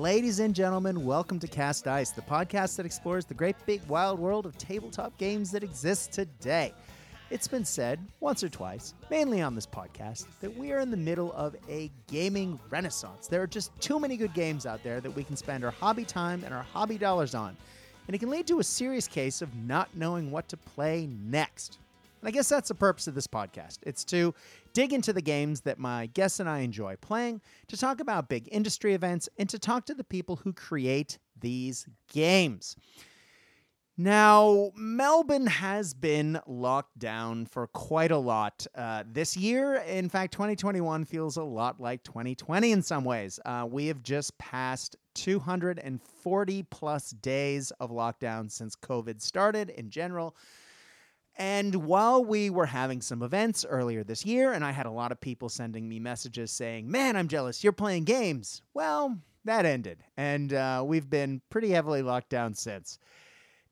Ladies and gentlemen, welcome to Cast Dice, the podcast that explores the great big wild world of tabletop games that exist today. It's been said once or twice, mainly on this podcast, that we are in the middle of a gaming renaissance. There are just too many good games out there that we can spend our hobby time and our hobby dollars on, and it can lead to a serious case of not knowing what to play next. And I guess that's the purpose of this podcast. It's to dig into the games that my guests and I enjoy playing, to talk about big industry events, and to talk to the people who create these games. Now, Melbourne has been locked down for quite a lot uh, this year. In fact, 2021 feels a lot like 2020 in some ways. Uh, we have just passed 240 plus days of lockdown since COVID started in general. And while we were having some events earlier this year, and I had a lot of people sending me messages saying, Man, I'm jealous, you're playing games. Well, that ended. And uh, we've been pretty heavily locked down since.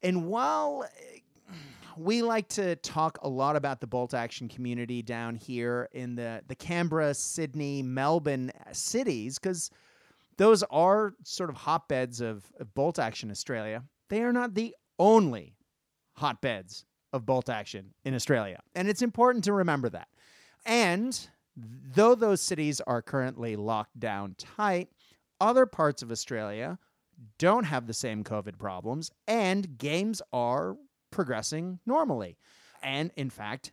And while eh, we like to talk a lot about the bolt action community down here in the, the Canberra, Sydney, Melbourne cities, because those are sort of hotbeds of, of bolt action Australia, they are not the only hotbeds of bolt action in Australia. And it's important to remember that. And though those cities are currently locked down tight, other parts of Australia don't have the same COVID problems, and games are progressing normally. And in fact,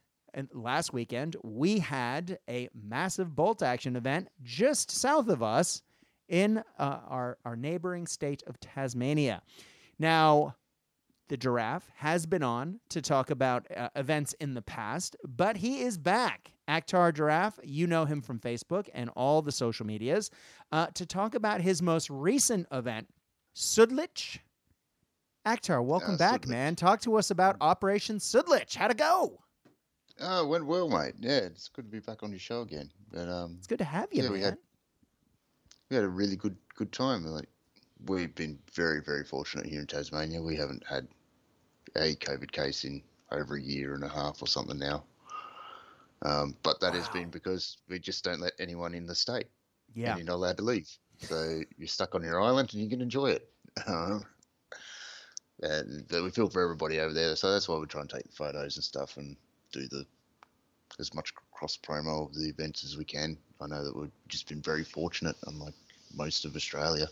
last weekend we had a massive bolt action event just south of us in uh, our our neighboring state of Tasmania. Now, the giraffe has been on to talk about uh, events in the past, but he is back. Akhtar Giraffe, you know him from Facebook and all the social medias, uh, to talk about his most recent event, Sudlich. Akhtar, welcome Uh, back, Sudlich. man. Talk to us about Operation Sudlich. How'd it go? Oh, it went well, mate. Yeah, it's good to be back on your show again. But um, It's good to have you, Yeah, man. we had- we had a really good good time. Like we've been very very fortunate here in Tasmania. We haven't had a COVID case in over a year and a half or something now. Um, but that has been because we just don't let anyone in the state, yeah. and you're not allowed to leave. So you're stuck on your island, and you can enjoy it. Um, and we feel for everybody over there, so that's why we try and take the photos and stuff and do the as much cross promo of the events as we can. I know that we've just been very fortunate, unlike most of Australia.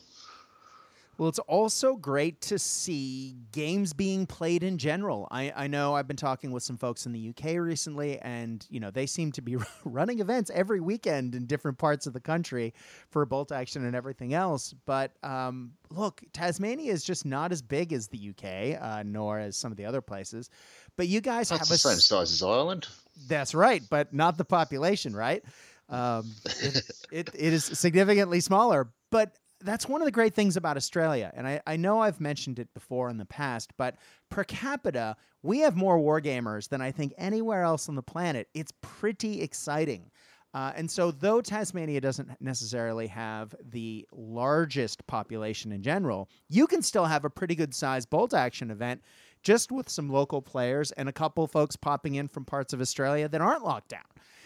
Well, it's also great to see games being played in general. I, I know I've been talking with some folks in the UK recently, and you know they seem to be running events every weekend in different parts of the country for bolt action and everything else. But um, look, Tasmania is just not as big as the UK, uh, nor as some of the other places. But you guys That's have the a same size as Ireland. that's right, but not the population, right? Um, it, it, it is significantly smaller. But that's one of the great things about Australia. And I, I know I've mentioned it before in the past, but per capita, we have more wargamers than I think anywhere else on the planet. It's pretty exciting. Uh, and so, though Tasmania doesn't necessarily have the largest population in general, you can still have a pretty good sized bolt action event just with some local players and a couple folks popping in from parts of Australia that aren't locked down.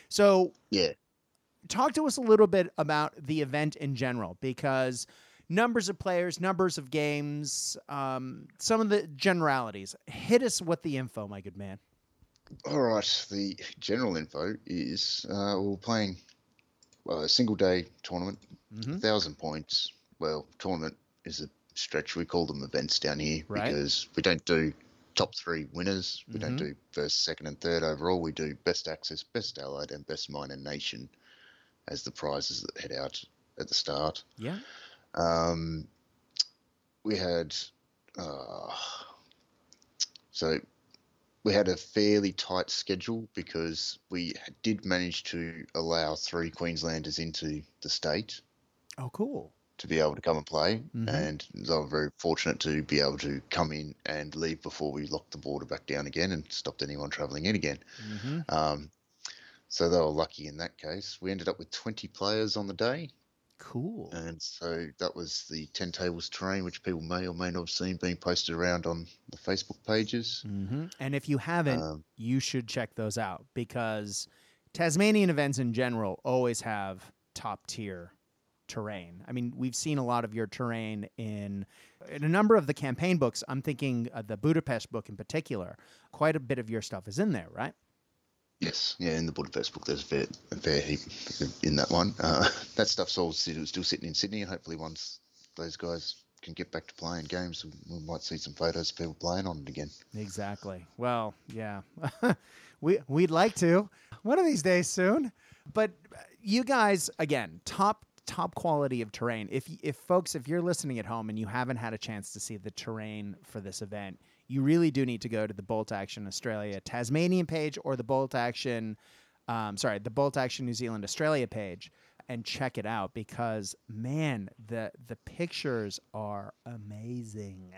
So, Yeah. Talk to us a little bit about the event in general because numbers of players, numbers of games, um, some of the generalities. Hit us with the info, my good man. All right. The general info is uh, we're playing well, a single day tournament, Mhm. thousand points. Well, tournament is a stretch. We call them events down here Right. because we don't do top three winners. We Mhm. don't do first, second, and third overall. We do best Axis, best allied, and best minor nation as the prizes that head out at the start. Yeah. Um, we had, uh, so we had a fairly tight schedule because we did manage to allow three Queenslanders into the state Oh, cool. to be able to come and play, Mhm. and they were very fortunate to be able to come in and leave before we locked the border back down again and stopped anyone travelling in again. hmm Um, so they were lucky in that case. We ended up with 20 players on the day, Cool. and so that was the 10 tables terrain, which people may or may not have seen being posted around on the Facebook pages. hmm And if you haven't, Um, you should check those out because Tasmanian events in general always have top tier terrain. I mean, we've seen a lot of your terrain in in a number of the campaign books. I'm thinking the Budapest book in particular. Quite a bit of your stuff is in there, right? Yes, yeah. In the Budapest book, there's a fair, a fair heap in that one. Uh, that stuff's all still, sitting in Sydney, hopefully once those guys can get back to playing games, we might see some photos of people playing on it again. Exactly. Well, yeah, we we'd like to one of these days soon. But you guys, again, top top quality of terrain. If if folks, if you're listening at home and you haven't had a chance to see the terrain for this event, you really do need to go to the Bolt Action Australia Tasmanian page or the Bolt Action, um, sorry, the Bolt Action New Zealand Australia page and check it out because man, the the pictures are amazing.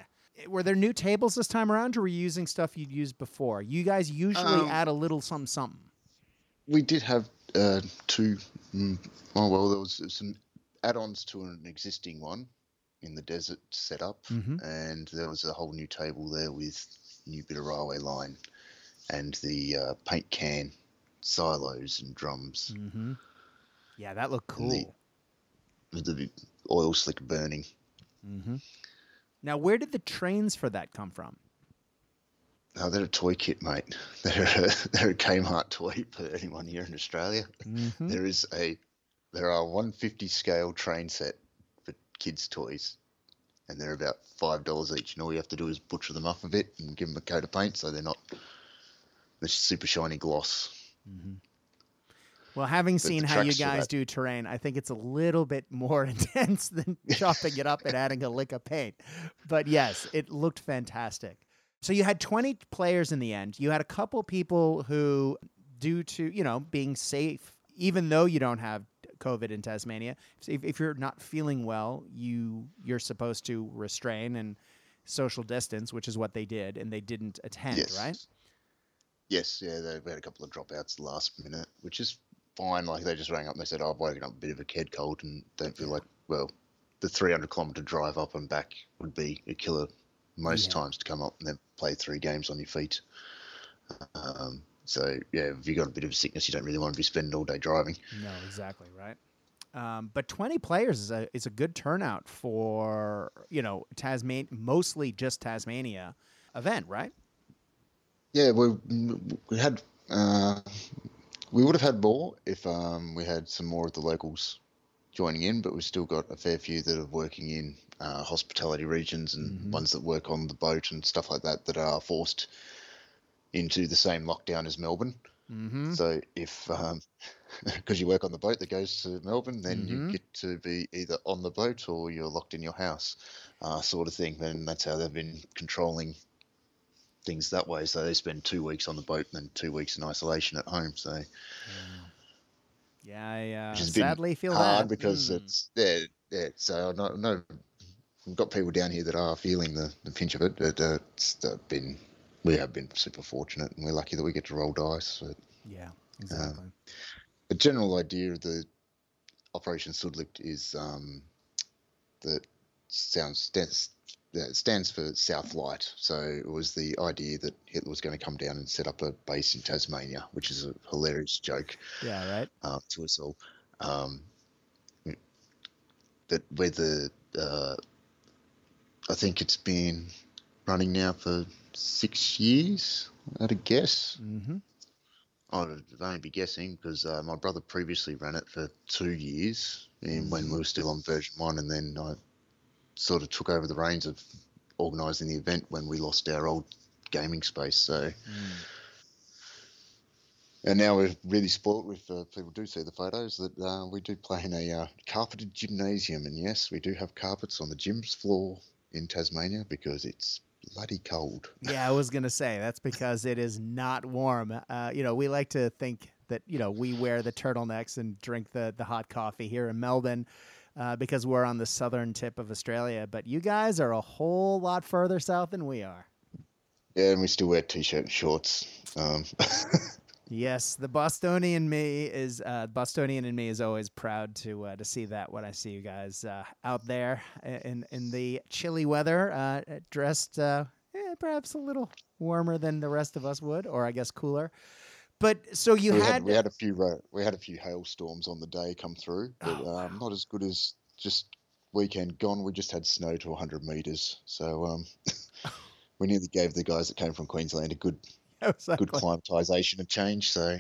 Were there new tables this time around, or were you using stuff you'd used before? You guys usually Um, add a little something something. We did have uh, two. Mm, oh well, there was some add-ons to an existing one in the desert setup, Mhm. and there was a whole new table there with new bit of railway line and the uh, paint can silos and drums Mm-hmm. Yeah, that looked the- cool. with the oil slick burning. Mm-hmm. Now, where did the trains for that come from? Oh, they're a toy kit, mate. They're a, they're a Kmart toy for anyone here in Australia. Mm-hmm. There is a there are 150 scale train set kids' toys, and they're about five dollars each. And all you have to do is butcher them up a bit and give them a coat of paint, so they're not the super shiny gloss. Mm-hmm. Well, having the seen how you guys do terrain, I think it's a little bit more intense than chopping it up and adding a lick of paint. But yes, it looked fantastic. So you had 20 players in the end. You had a couple people who, due to, you know, being safe, even though you don't have COVID in Tasmania, if, if you're not feeling well, you you're supposed to restrain and social distance, which is what they did, and they didn't attend, yes. right? Yes, yeah, they we had a couple of dropouts last minute, which is fine. Like they just rang up and they said, "Oh, I've woken up a bit of a head cold and don't feel like well." The 300 kilometer drive up and back would be a killer most Yeah. times to come up and then play three games on your feet. Um, so yeah, if you've got a bit of sickness, you don't really want to be spending all day driving. No, exactly right. Um, but 20 players is a is a good turnout for you know Tasman mostly just Tasmania event, right? Yeah, we we had uh, we would have had more if um, we had some more of the locals joining in, but we've still got a fair few that are working in uh, hospitality regions and Mhm. ones that work on the boat and stuff like that that are forced into the same lockdown as Melbourne. Mm-hmm. So if because you work on the boat that goes to Melbourne, then Mhm. you get to be either on the boat or you're locked in your house, uh, sort of thing. And that's how they've been controlling things that way. So they spend two weeks on the boat and then two weeks in isolation at home. So Yeah, I uh, which has been sadly feel hard that because Mm. it's yeah yeah. So no no. We've got people down here that are feeling the, the pinch of it. But, uh, it's uh, been we have been super fortunate, and we're lucky that we get to roll dice. But yeah, exactly. the general idea of the Operation Sudlicht is um, that sounds stands, that stands for South Light. So it was the idea that Hitler was going to come down and set up a base in Tasmania, which is a hilarious joke yeah, right. uh, to us all. Um, that where the uh, I think it's been running now for six years. I'd guess. Mm-hmm. I'd only be guessing because uh, my brother previously ran it for two years and when we were still on version one, and then I sort of took over the reins of organising the event when we lost our old gaming space. So, Mm. and now we're really spoilt if uh, people do see the photos that uh, we do play in a uh, carpeted gymnasium, and yes, we do have carpets on the gym's floor in Tasmania because it's bloody cold. Yeah, I was gonna say that's because it is not warm. Uh, you know, we like to think that you know we wear the turtlenecks and drink the the hot coffee here in Melbourne. Uh, because we're on the southern tip of Australia, but you guys are a whole lot further south than we are. Yeah, and we still wear t-shirt and shorts. Um, Yes, the Bostonian me is uh, Bostonian in me is always proud to uh, to see that when I see you guys uh, out there in in the chilly weather, uh, dressed uh, eh, perhaps a little warmer than the rest of us would, or I guess cooler. But so you we had, had we had a few uh, we had a few hailstorms on the day come through, but Oh, um, not as good as just weekend gone, we just had snow to 100 meters. So um, we nearly gave the guys that came from Queensland a good exactly. good climatization and change. So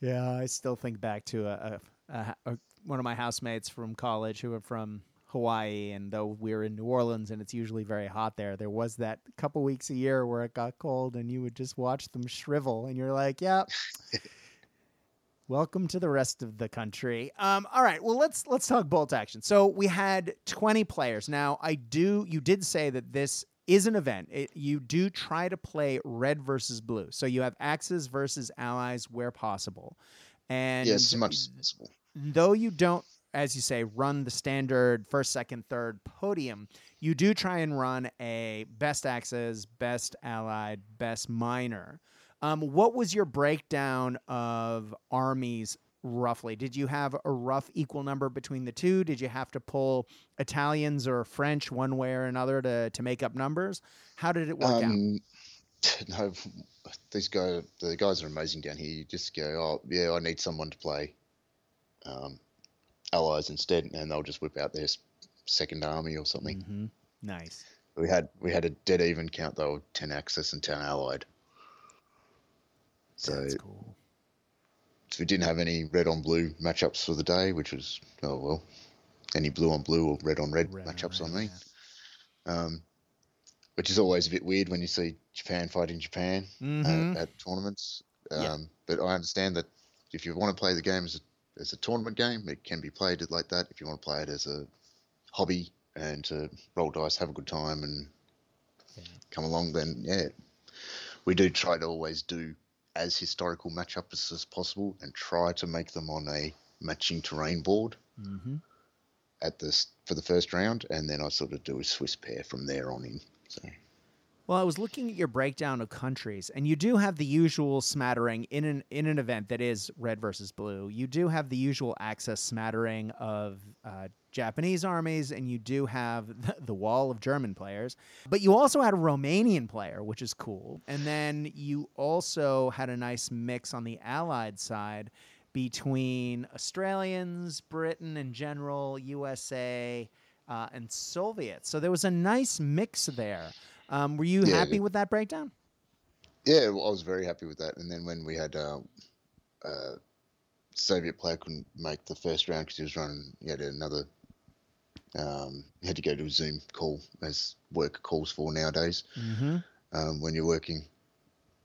Yeah, I still think back to a, a, a, a one of my housemates from college who were from Hawaii, and though we were in New Orleans and it's usually very hot there, there was that couple weeks a year where it got cold, and you would just watch them shrivel, and you're like, "Yeah, welcome to the rest of the country." Um, all right, well let's let's talk bolt action. So we had 20 players. Now I do you did say that this is an event. It, you do try to play red versus blue, so you have axes versus allies where possible, and yes, as much as possible. though you don't as you say run the standard first second third podium you do try and run a best axes best allied best minor um, what was your breakdown of armies roughly? Did you have a rough equal number between the two? Did you have to pull italians or french one way or another to, to make up numbers? How did it work out? Um, no, these guys, the guys are amazing down here. You just go, oh yeah, I need someone to play um, allies instead, and they'll just whip out their second army or something. hmm nice. We had we had a dead even count though, ten Axis and ten Allied. So, that's cool we didn't have any red on blue matchups for the day, which was oh well, any blue on blue or red on red, Red on matchups red, on me. yeah. Um, which is always a bit weird when you see Japan fighting Japan uh, at tournaments. Um, Yeah. But I understand that if you want to play the game as a, as a tournament game, it can be played like that. If you want to play it as a hobby and to roll dice, have a good time, and Yeah. come along, then yeah, we do try to always do as historical matchups as possible and try to make them on a matching terrain board hmm at this for the first round, and then I sort of do a Swiss pair from there on in. So Well, I was looking at your breakdown of countries, and you do have the usual smattering in an in an event that is red versus blue. You do have the usual Axis smattering of uh, Japanese armies, and you do have the, the wall of German players. But you also had a Romanian player, which is cool, and then you also had a nice mix on the Allied side between Australians, Britain in general, USA, uh, and Soviets. So there was a nice mix there. Um, were you Yeah. happy with that breakdown? Yeah, well, I was very happy with that. And then when we had uh, uh, Soviet player couldn't make the first round because he was running, he had another, um, he had to go to a Zoom call as work calls for nowadays. Mm-hmm. Um, when you're working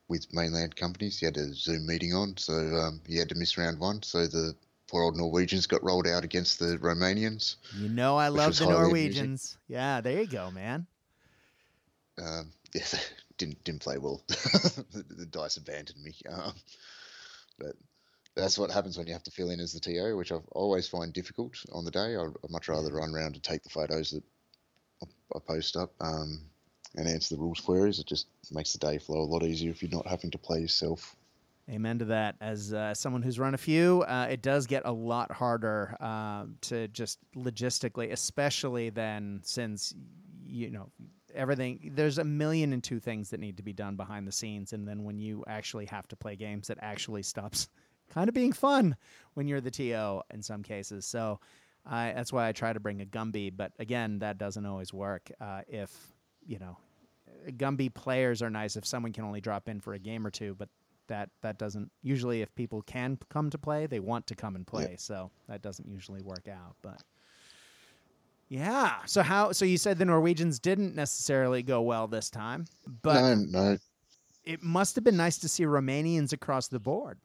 with mainland companies, you had a Zoom meeting on, so um, he had to miss round one. So the poor old Norwegians got rolled out against the Romanians. You know I love the. Norwegians. Yeah, there you go, man. Um, yeah, didn't didn't play well. the, the dice abandoned me. Um, but that's what happens when you have to fill in as the TO, which I always find difficult on the day. I'd, I'd much rather run around and take the photos that I, I post up um, and answer the rules queries. It just makes the day flow a lot easier if you're not having to play yourself. Amen to that. As uh, someone who's run a few, uh, it does get a lot harder um, to just logistically, especially then since you know everything. There's a million and two things that need to be done behind the scenes, and then when you actually have to play games, it actually stops kind of being fun when you're the TO in some cases. So I, that's why I try to bring a Gumby, but again, that doesn't always work. Uh, if you know, Gumby players are nice if someone can only drop in for a game or two, but that that doesn't usually if people can come to play they want to come and play so that doesn't usually work out but yeah so how so you said the norwegians didn't necessarily go well this time but no, no, it must have been nice to see romanians across the board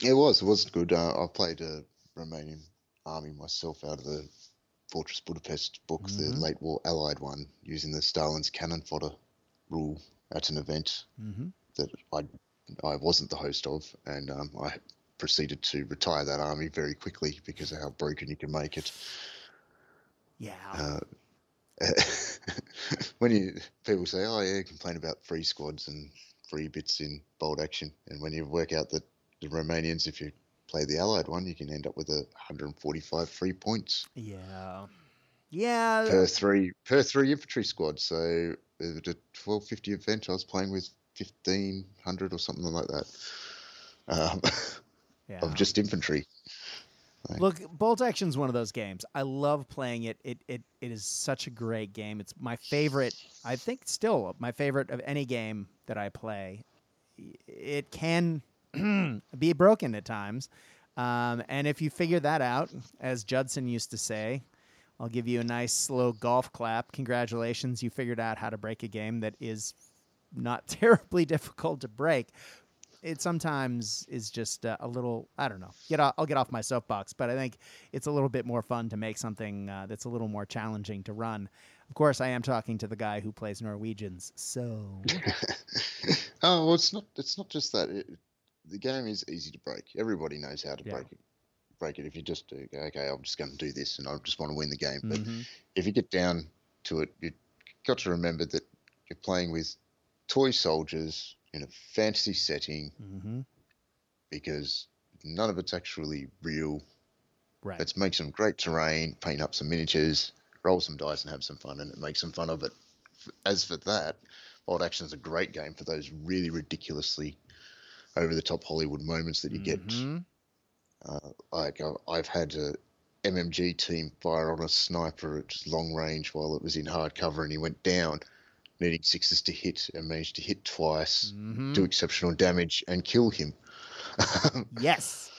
it was it was good. Uh, I played a Romanian army myself out of the Fortress Budapest book, Mhm. the late war Allied one, using the Stalin's cannon fodder rule at an event mm-hmm. that I I wasn't the host of, and um, I proceeded to retire that army very quickly because of how broken you can make it. Yeah. Uh, when you people say, "Oh yeah," complain about free squads and free bits in bolt action, and when you work out that the Romanians, if you play the Allied one, you can end up with a 145 free points. Yeah. Yeah. Per three per three infantry squad. So the 1250 event, I was playing with 1500 or something like that. Um, yeah. of just infantry. Look, Bolt Action is one of those games. I love playing it. It it it is such a great game. It's my favorite. I think still my favorite of any game that I play. It can be broken at times, um, and if you figure that out, as Judson used to say, I'll give you a nice slow golf clap. Congratulations, you figured out how to break a game that is not terribly difficult to break it sometimes is just uh, a little I don't know. Get off, I'll get off my soapbox, but I think it's a little bit more fun to make something uh, that's a little more challenging to run. Of course, I am talking to the guy who plays Norwegians. So, oh, well, it's not. It's not just that. It, the game is easy to break. Everybody knows how to Yeah. break it. Break it if you just do. Okay, I'm just going to do this, and I just want to win the game. But mhm. if you get down to it, you've got to remember that you're playing with toy soldiers in a fantasy setting Mhm. because none of it's actually real. right, Let's make some great terrain, paint up some miniatures, roll some dice, and have some fun, and it makes some fun of it. As for that, Bolt is a great game for those really ridiculously over the top Hollywood moments that you get. Mhm. Uh, like I- I've had a MMG team fire on a sniper at long range while it was in hard cover, and he went down, needing sixes to hit, and managed to hit twice, Mhm. do exceptional damage, and kill him. Yes.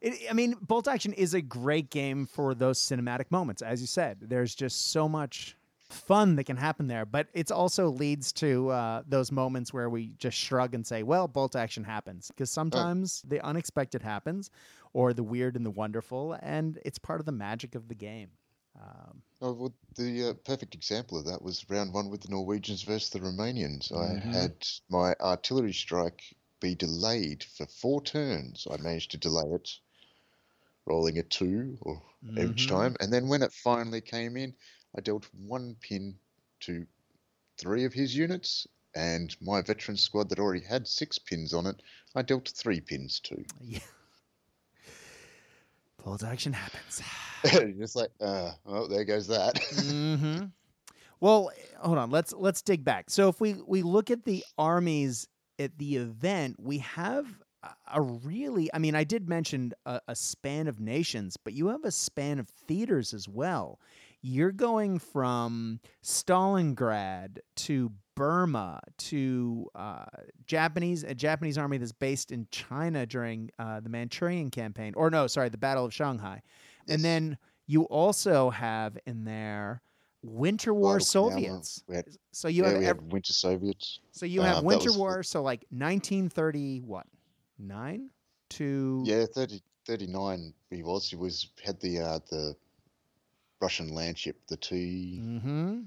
It, I mean, Bolt Action is a great game for those cinematic moments. As you said, there's just so much fun that can happen there, but it also leads to uh, those moments where we just shrug and say, well, Bolt Action happens. Because sometimes the unexpected happens or the weird and the wonderful, and it's part of the magic of the game. Um, Oh, well, the uh, perfect example of that was round one with the Norwegians versus the Romanians. I Mhm. had my artillery strike be delayed for four turns. I managed to delay it, rolling a two or each mhm. time. And then when it finally came in, I dealt one pin to three of his units. And my veteran squad that already had six pins on it, I dealt three pins to. Yeah. Bolt Action happens. Just like, uh, oh, there goes that. hmm Well, hold on. Let's let's dig back. So if we we look at the armies at the event, we have a- a really. I mean, I did mention a, a span of nations, but you have a span of theaters as well. You're going from Stalingrad to Burma to uh, Japanese a Japanese army that's based in China during uh, the Manchurian campaign, or no, sorry, the Battle of Shanghai, and then you also have in there Winter War Guadalcanal, Soviets. We had, So you yeah, have ev- Winter Soviets. so you uh, have Winter was the- War. So like 1930 what nine to Yeah, 30, 39 he was. He was had the uh, the Russian land ship, the T. mm-hmm,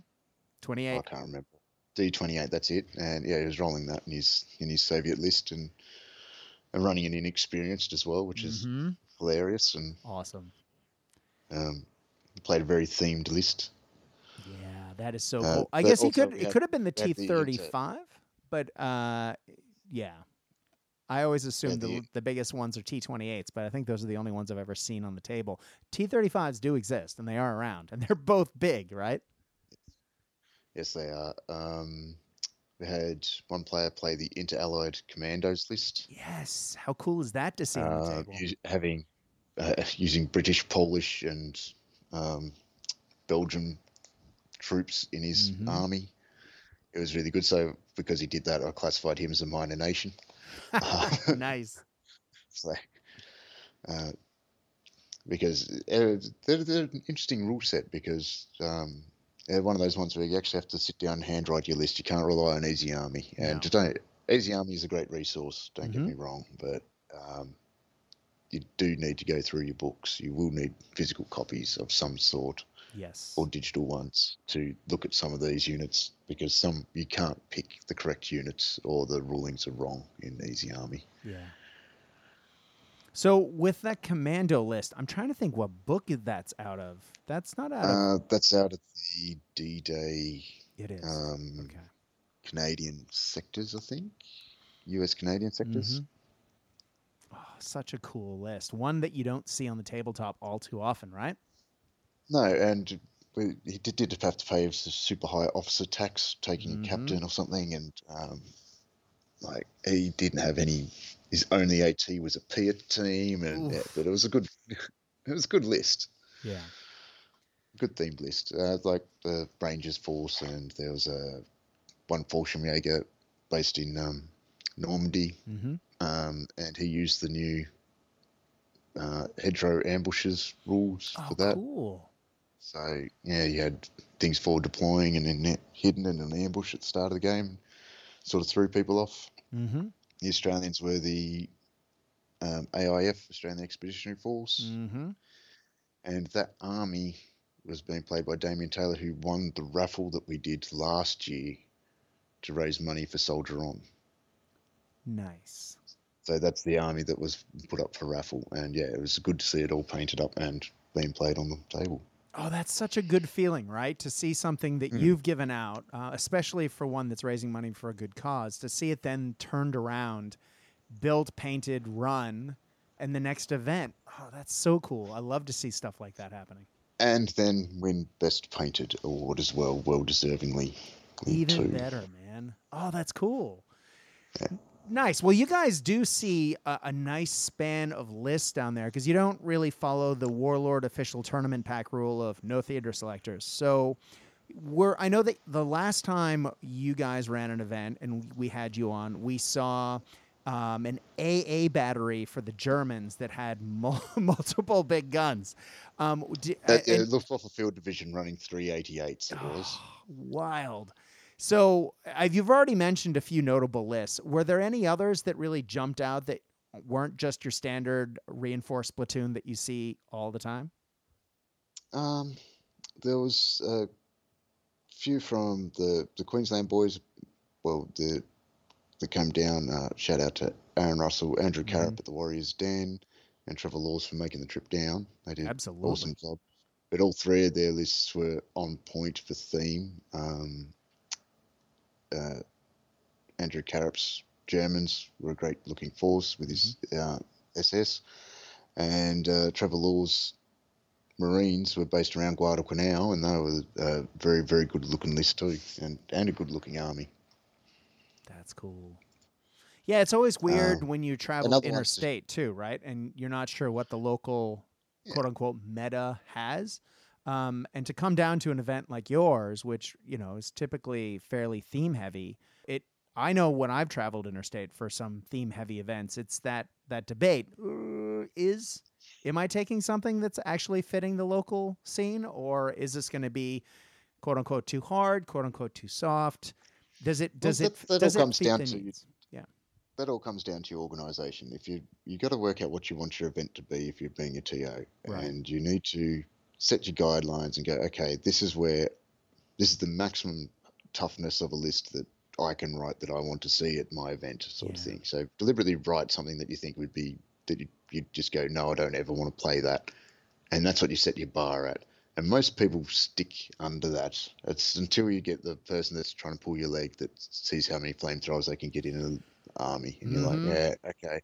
I can't remember. T twenty eight. That's it. And yeah, he was rolling that in his in his Soviet list and and running an inexperienced as well, which is Mhm. hilarious. And awesome. um, played a very themed list. Yeah, that is so Uh, cool. I guess he could. It could have been the T thirty five, but uh, yeah. I always assumed the, the- the biggest ones are T twenty eights, but I think those are the only ones I've ever seen on the table. T thirty fives do exist, and they are around, and they're both big, right? Yes, they are. Um, we had one player play the Inter Allied Commandos list. Yes. How cool is that to see on the uh, table? us- having uh, using British, Polish, and um, Belgian troops in his Mhm. army. It was really good. So because he did that, I classified him as a minor nation. uh, nice. So, uh, because uh, they're, they're an interesting rule set because um, they're one of those ones where you actually have to sit down and handwrite your list. You can't rely on Easy Army, and No. to don't Easy Army is a great resource. Don't Mhm. get me wrong, but um, you do need to go through your books. You will need physical copies of some sort Yes. or digital ones to look at some of these units because some you can't pick the correct units or the rulings are wrong in Easy Army. Yeah. So with that commando list, I'm trying to think what book that's out of. That's not out of. Uh, that's out of the D-Day it is. um, okay. Canadian sectors, I think. U.S. Canadian sectors. Mhm. Oh, such a cool list. One that you don't see on the tabletop all too often, right? No, and he did, did have to pay super high officer tax, taking Mhm. a captain or something, and um, like he didn't have any his only AT was a Piat team, and yeah, but it was a good, it was a good list. Yeah. Good themed list, uh, like the Rangers Force, and there was a one Fallschirmjäger based in um, Normandy, Mm-hmm. um, and he used the new uh, hedgerow ambushes rules Oh, for that. cool. So yeah, you had things forward deploying and then hidden in an ambush at the start of the game, sort of threw people off. Mm-hmm. The Australians were the um, AIF, Australian Expeditionary Force, Mm-hmm. and that army was being played by Damien Taylor, who won the raffle that we did last year to raise money for Soldier On. Nice. So that's the army that was put up for raffle, and yeah, it was good to see it all painted up and being played on the table. Oh, that's such a good feeling, right? To see something that Mm. you've given out, uh, especially for one that's raising money for a good cause, to see it then turned around, built, painted, run, and the next event. Oh, that's so cool. I love to see stuff like that happening. And then win Best Painted award as well, well deservingly. Even too. better, man. Oh, that's cool. Yeah. Nice. Well, you guys do see a, a nice span of lists down there because you don't really follow the Warlord official tournament pack rule of no theater selectors. So, we're I know that the last time you guys ran an event and we had you on, we saw um, an AA battery for the Germans that had mul- multiple big guns. Um, d- That, yeah, and- Luftwaffe Field Division running 388s it was. Wild. So I've, you've already mentioned a few notable lists. Were there any others that really jumped out that weren't just your standard reinforced platoon that you see all the time? Um, there was a few from the, the Queensland boys. Well, the that came down. Uh, shout out to Aaron Russell, Andrew Carrap at the Warriors Den, and Trevor Laws for making the trip down. They did Absolutely. awesome job. But all three of their lists were on point for theme. Um, uh, Andrew Carrap's Germans were a great looking force with his uh, SS, and uh, Trevor Law's Marines were based around Guadalcanal, and they were a very, very good looking list too, and, and a good looking army. That's cool. Yeah, it's always weird Um, when you travel interstate too, right? And you're not sure what the local Yeah. quote unquote meta has. Um, and to come down to an event like yours, which you know is typically fairly theme heavy, it I know when I've traveled interstate for some theme heavy events, it's that that debate uh, is am I taking something that's actually fitting the local scene, or is this going to be quote unquote too hard, quote unquote too soft? Does it does that- it that all it comes down to- needs? Yeah. That all comes down to your organisation. If you you got to work out what you want your event to be if you're being a TO, Right. and you need to set your guidelines and go, okay, this is where this is the maximum toughness of a list that I can write that I want to see at my event, sort of thing. So deliberately write something that you think would be that you you just go, no, I don't ever want to play that, and that's what you set your bar at. And most people stick under that. It's until you get the person that's trying to pull your leg that sees how many flamethrowers they can get in an army, and you're like, mm-hmm. yeah, okay,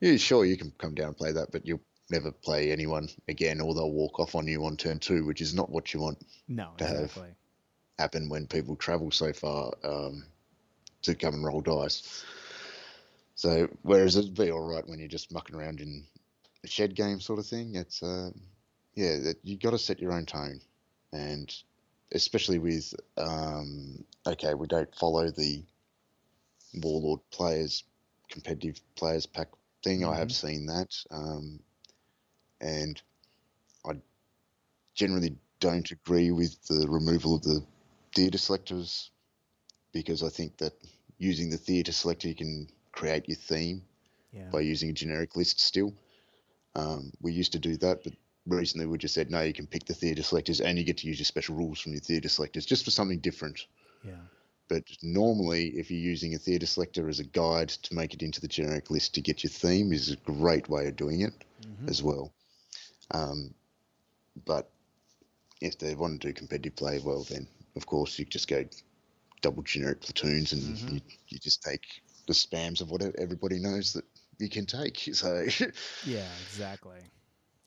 yeah, sure, you can come down and play that, but you'll never play anyone again, or they'll walk off on you on turn two, which is not what you want No, to have. happen when people travel so far um, to come and roll dice. So whereas it'd be all right when you're just mucking around in a shed game sort of thing, it's uh, yeah, that you got to set your own tone, and especially with um, okay, we don't follow the warlord players competitive players pack thing. I have seen that, um, and I generally don't agree with the removal of the theatre selectors because I think that using the theatre selector you can create your theme Yeah. by using a generic list still. Um, we used to do that, but recently we just said no, you can pick the theatre selectors and you get to use your special rules from your theatre selectors just for something different. Yeah. But normally, if you're using a theatre selector as a guide to make it into the generic list to get your theme, is a great way of doing it Mhm. as well. Um, but if they want to do competitive play, well, then of course you just go double generic platoons and Mhm. you, you just take the spams of what everybody knows that you can take. So, Yeah, exactly.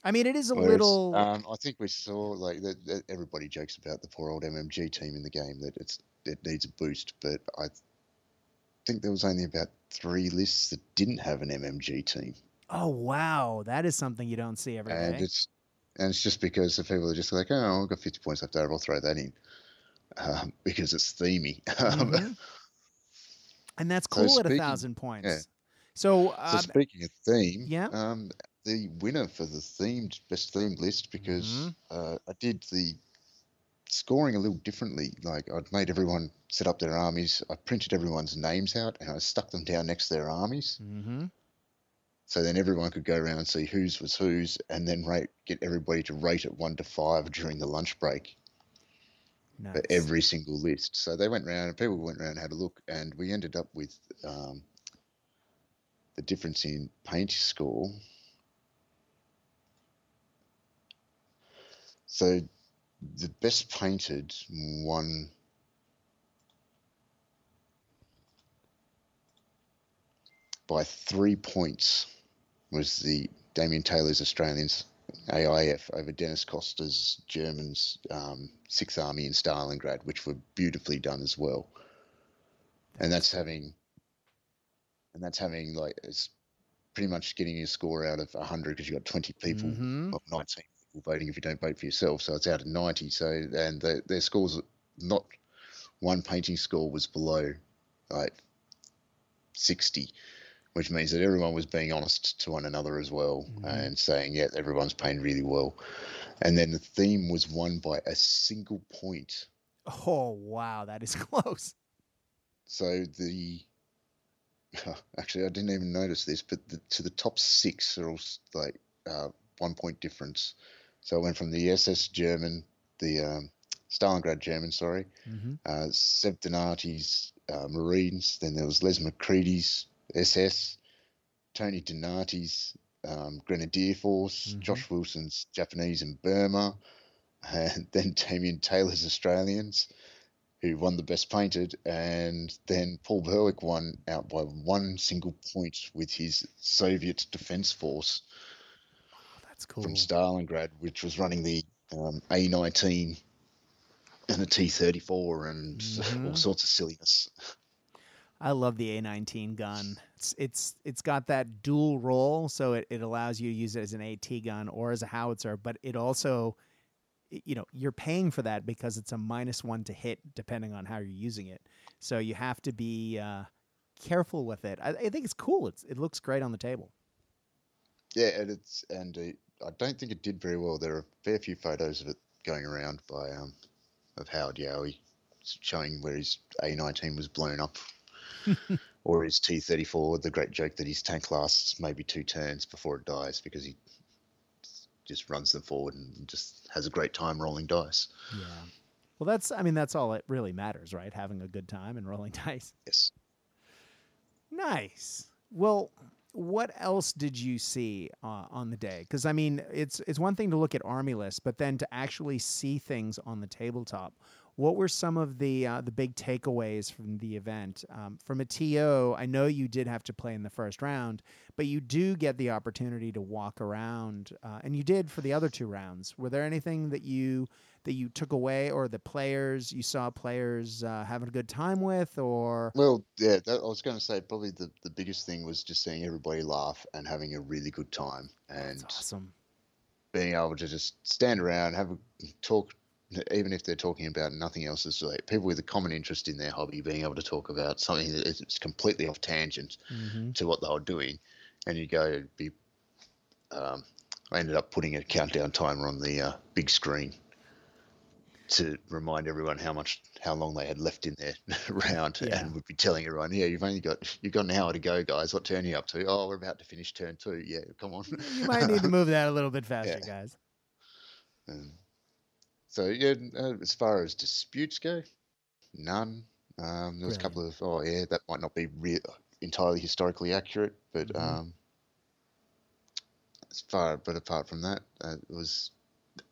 I mean, it is a whereas, little. Um, I think we saw like that, that. Everybody jokes about the poor old MMG team in the game that it's it needs a boost, but I think there was only about three lists that didn't have an MMG team, Oh wow, that is something you don't see every and day. it's and it's just because the people are just like, oh, I've got 50 points left over, I'll throw that in, um, because it's themey. Um, Mhm. And that's So cool at a thousand points. yeah. So, So um, speaking of theme, yeah. um, the winner for the themed best themed list because Mhm. uh, I did the scoring a little differently. Like I'd made everyone set up their armies. I printed everyone's names out and I stuck them down next to their armies. mhm. So then everyone could go around and see whose was whose, and then rate get everybody to rate it one to five during the lunch break nice. for every single list. So they went around and people went around and had a look, and we ended up with um, the difference in paint score. So the best painted one By three points was the Damien Taylor's Australians AIF over Dennis Costa's Germans um, Sixth Army in Stalingrad, which were beautifully done as well. And that's having, and that's having like it's pretty much getting your score out of hundred because you have got twenty people, Mhm. well, nineteen people voting if you don't vote for yourself, so it's out of ninety. So and the, their scores, not one painting score was below like sixty which means that everyone was being honest to one another as well Mhm. and saying, yeah, everyone's painted really well. And then the theme was won by a single point. Oh wow, that is close. So the actually, I didn't even notice this, but the, to the top six are all like uh, one point difference. So it went from the SS German, the um, Stalingrad German, sorry, hmm uh, uh, Marines. Then there was Les McCready's SS, Tony Donati's um, Grenadier Force, Mhm. Josh Wilson's Japanese in Burma, and then Damien Taylor's Australians, who won the best painted, and then Paul Berwick won out by one single point with his Soviet Defense Force Oh, that's cool. from Stalingrad, which was running the um, A19 and the T34 and all Mhm. sorts of silliness. I love the A19 gun. It's it's it's got that dual role, so it, it allows you to use it as an AT gun or as a howitzer, but it also you know, you're paying for that because it's a minus one to hit depending on how you're using it. So you have to be uh, careful with it. I, I think it's cool. It's it looks great on the table. Yeah, and it's and uh, I don't think it did very well. There are a fair few photos of it going around by um of Howard Yowie showing where his A19 was blown up, or his T34. The great joke that his tank lasts maybe two turns before it dies because he just runs them forward and just has a great time rolling dice. Yeah. Well, that's I mean that's all it really matters, right? Having a good time and rolling dice. Yes. Nice. Well, what else did you see uh, on the day? Because I mean, it's it's one thing to look at army lists, but then to actually see things on the tabletop. What were some of the uh, the big takeaways from the event? Um, from a TO, I know you did have to play in the first round, but you do get the opportunity to walk around, uh, and you did for the other two rounds. Were there anything that you that you took away, or the players you saw players uh, having a good time with, or Well, yeah, that, I was going to say probably the, the biggest thing was just seeing everybody laugh and having a really good time and That's awesome. being able to just stand around, have a talk, even if they're talking about nothing else, is like people with a common interest in their hobby being able to talk about something that is completely off tangent hmm to what they were doing, and you go be. Um, I ended up putting a countdown timer on the uh, big screen to remind everyone how much how long they had left in their round, Yeah. and would be telling everyone, "Yeah, you've only got you've got an hour to go, guys. What turn are you up to? Oh, we're about to finish turn two. Yeah, come on." You might need to move that a little bit faster, Yeah. guys. So yeah, uh, as far as disputes go, none. Um, there was a couple of oh yeah, that might not be re- entirely historically accurate, but Mhm. um, as far but apart from that, uh, it was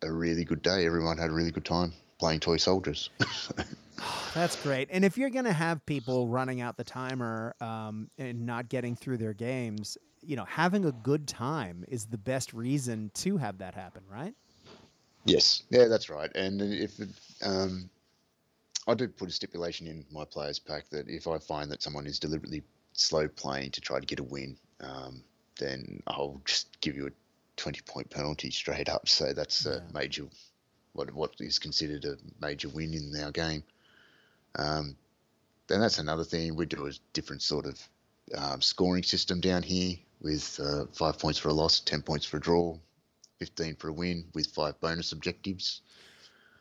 a really good day. Everyone had a really good time playing toy soldiers. That's great. And if you're going to have people running out the timer um, and not getting through their games, you know, having a good time is the best reason to have that happen, right? Yes, yeah, that's right. And if it, um, I do put a stipulation in my players pack that if I find that someone is deliberately slow playing to try to get a win, um, then I'll just give you a 20 point penalty straight up. So that's Yeah. a major, what what is considered a major win in our game. Um, then that's another thing. We do a different sort of um, scoring system down here with uh, five points for a loss, 10 points for a draw, 15 for a win with five bonus objectives.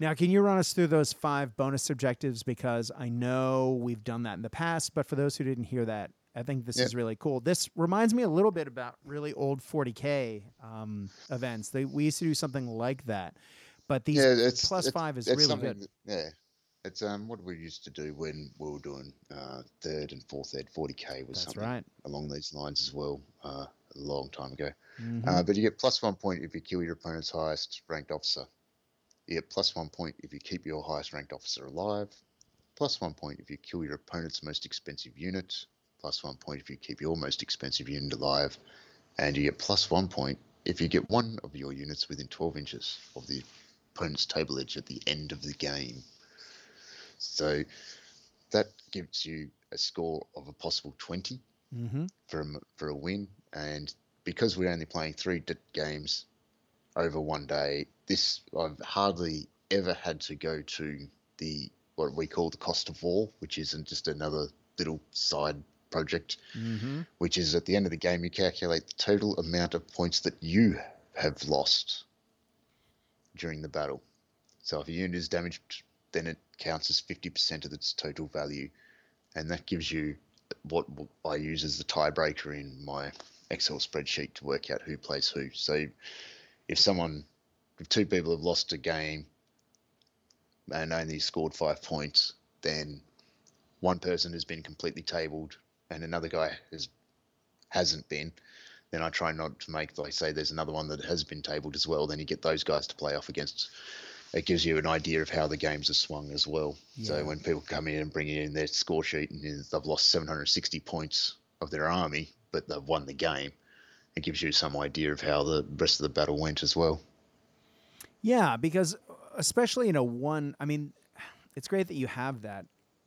Now, can you run us through those five bonus objectives? Because I know we've done that in the past, but for those who didn't hear that, I think this Yeah. is really cool. This reminds me a little bit about really old 40K um, events. They, we used to do something like that, but these yeah, it's plus it's- five is it's really good. that- yeah, it's um what we used to do when we were doing uh, third and fourth ed. Forty k was That's something right. along these lines as well. Uh, a long time ago. Mhm. Uh, but you get plus one point if you kill your opponent's highest ranked officer. You get plus one point if you keep your highest ranked officer alive. Plus one point if you kill your opponent's most expensive unit. Plus one point if you keep your most expensive unit alive. And you get plus one point if you get one of your units within 12 inches of the opponent's table edge at the end of the game. So that gives you a score of a possible 20 Mhm. for a, for a win. And because we're only playing three d- games over one day, this I've hardly ever had to go to the what we call the cost of war, which isn't just another little side project, Mhm. which is at the end of the game you calculate the total amount of points that you have lost during the battle. So if a unit is damaged, then it counts as 50% of its total value, and that gives you what I use as the tiebreaker in my Excel spreadsheet to work out who plays who. So if someone, if two people have lost a game and only scored five points, then one person has been completely tabled and another guy has hasn't been. Then I try not to make, like, say, there's another one that has been tabled as well. Then you get those guys to play off against. It gives you an idea of how the games are swung as well. Yeah. So when people come in and bring in their score sheet and they've lost 760 points of their army, but they've won the game, it gives you some idea of how the rest of the battle went as well. Yeah, because especially in a one, I mean, it's great that you have that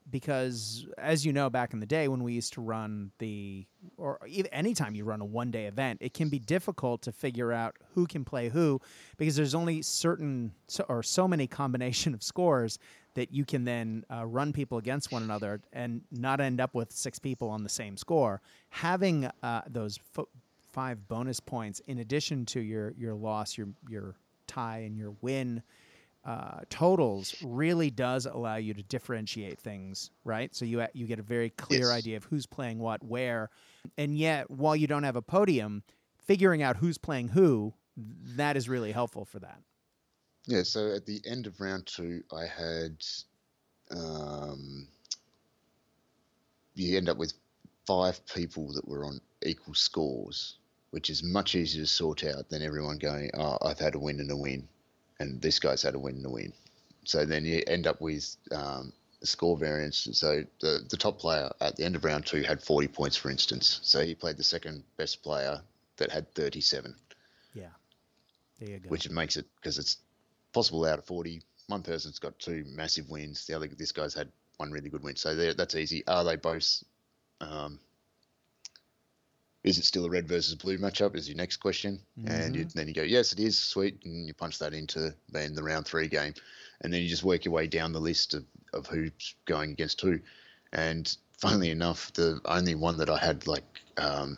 because, as you know, back in the day when we used to run the, or anytime you run a one day event, it can be difficult to figure out who can play who because there's only certain or so many combination of scores that you can then uh, run people against one another and not end up with six people on the same score. Having uh, those fo- five bonus points in addition to your your loss, your your tie, and your win uh, totals really does allow you to differentiate things, right? So you you get a very clear Yes. idea of who's playing what where, and yet while you don't have a podium, figuring out who's playing who that is really helpful for that. Yeah, so at the end of round two, I had. Um, you end up with five people that were on equal scores, which is much easier to sort out than everyone going, oh, I've had a win and a win, and this guy's had a win and a win. So then you end up with um, score variance. So the, the top player at the end of round two had 40 points, for instance. So he played the second best player that had 37 Yeah, there you go. which makes it because it's possible out of 40 one person's got two massive wins the other this guy's had one really good win. So that's easy. Are they both um, is it still a red versus blue matchup is your next question. And you, then you go yes it is sweet and you punch that into then the round three game. And then you just work your way down the list of, of who's going against who. And funnily enough the only one that i had like um,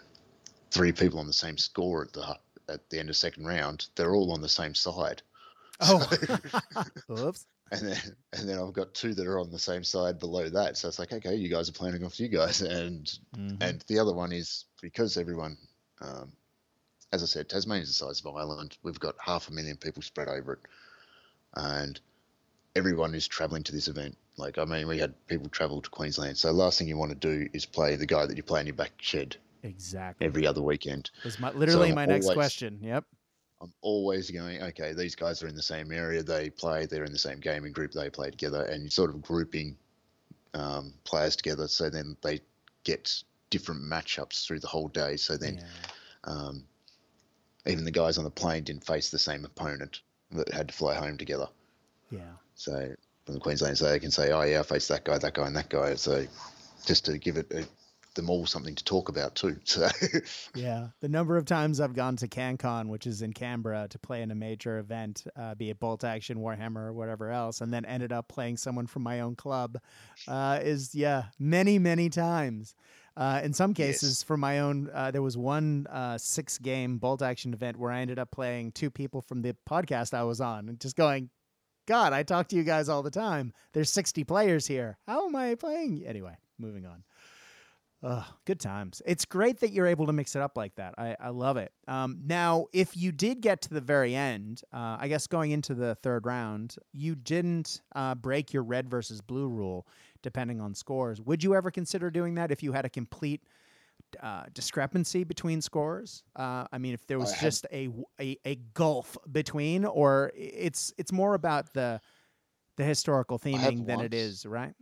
three people on the same score at the at the end of second round, they're all on the same side. Oh, oops. And then and then I've got two that are on the same side below that. So it's like, okay, you guys are planning off you guys. And Mhm. and the other one is because everyone um, as I said, Tasmania's the size of Ireland. We've got half a million people spread over it. And everyone is travelling to this event. Like I mean, we had people travel to Queensland. So last thing you want to do is play the guy that you play in your back shed exactly. every other weekend. was my, literally I'm my next question. Yep. I'm always going, okay, these guys are in the same area, they play, they're in the same gaming group, they play together, and sort of grouping um, players together so then they get different matchups through the whole day. So then Yeah. um, even the guys on the plane didn't face the same opponent that had to fly home together. Yeah. So from the Queensland, so they can say, oh, yeah, I faced that guy, that guy, and that guy. So just to give it a them all something to talk about too. So yeah, the number of times I've gone to CanCon, which is in Canberra, to play in a major event, uh, be it Bolt Action, Warhammer, or whatever else, and then ended up playing someone from my own club, uh, is yeah, many many times. Uh, in some cases, yes. for my own, uh, there was one uh, six game bolt action event where I ended up playing two people from the podcast I was on and just going, God, I talk to you guys all the time. There's 60 players here. How am I playing? Anyway, moving on. Oh, good times. It's great that you're able to mix it up like that. I, I love it. Um, now, if you did get to the very end, uh, I guess going into the third round, you didn't uh, break your red versus blue rule depending on scores. Would you ever consider doing that if you had a complete uh, discrepancy between scores? Uh, I mean, if there was just a, a, a gulf between, or it's it's more about the the historical theming than once, it is, right?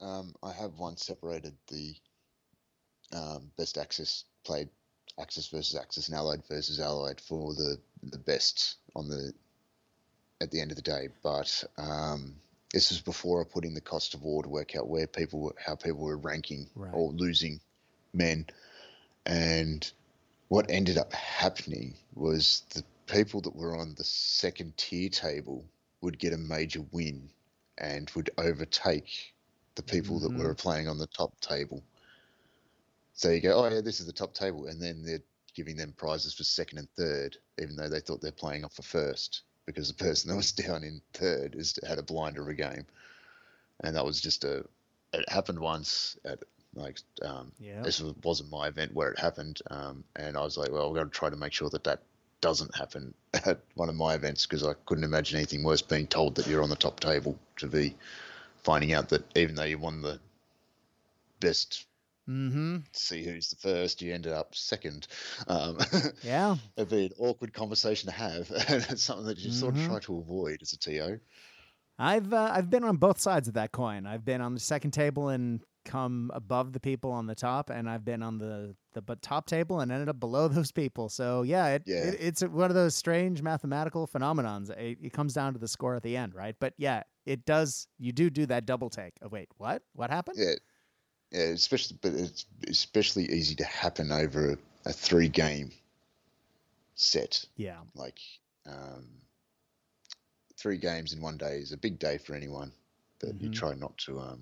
Um, I have once separated the um, best Axis played Axis versus Axis and Allied versus Allied for the the best on the at the end of the day. But um, this was before I put in the cost of war to work out where people were, how people were ranking right. or losing men, and what ended up happening was the people that were on the second tier table would get a major win and would overtake the people mm-hmm. that were playing on the top table. So you go, oh yeah, this is the top table, and then they're giving them prizes for second and third, even though they thought they're playing off for first, because the person that was down in third is had a blinder of a game, and that was just a. It happened once at like um, yeah. this wasn't my event where it happened, um, and I was like, well, we're going to try to make sure that that doesn't happen at one of my events because I couldn't imagine anything worse being told that you're on the top table to be finding out that even though you won the best Mm-hmm. See who's the first. You ended up second. Um, yeah, it'd be an awkward conversation to have, and it's something that you mm-hmm. sort of try to avoid as a TO. I've uh, I've been on both sides of that coin. I've been on the second table and come above the people on the top, and I've been on the the top table and ended up below those people. So yeah, it, yeah. It, it's one of those strange mathematical phenomenons. It, it, comes down to the score at the end, right? But yeah, it does. You do do that double take. Oh wait, what? What happened? Yeah, yeah, especially, but it's especially easy to happen over a, a three game set. Yeah. Like, um, three games in one day is a big day for anyone, but mm-hmm. you try not to. Um,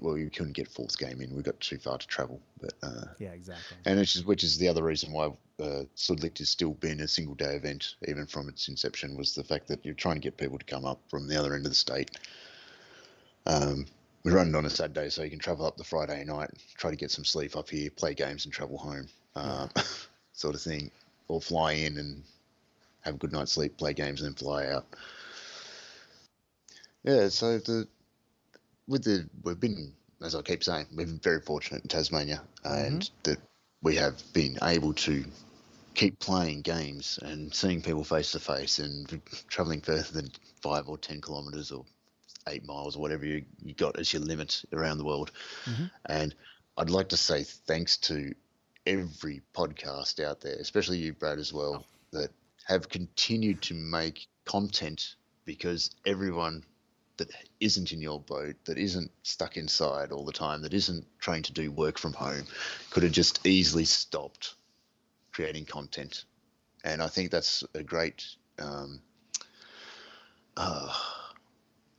well, you couldn't get fourth game in. We got too far to travel, but uh, yeah, exactly. And which is which is the other reason why uh, Sudlicht has still been a single day event, even from its inception, was the fact that you're trying to get people to come up from the other end of the state. Um, we run it on a Saturday so you can travel up the Friday night, try to get some sleep up here, play games and travel home, um, sort of thing, or fly in and have a good night's sleep, play games and then fly out. Yeah, so the with the we've been as I keep saying we've been very fortunate in Tasmania and mm-hmm. that we have been able to keep playing games and seeing people face to face and traveling further than five or ten kilometers or eight miles or whatever you, you got as your limit around the world. Mm-hmm. And I'd like to say thanks to every podcast out there, especially you, Brad, as well, oh. that have continued to make content because everyone that isn't in your boat, that isn't stuck inside all the time, that isn't trying to do work from home, could have just easily stopped creating content. And I think that's a great um, uh,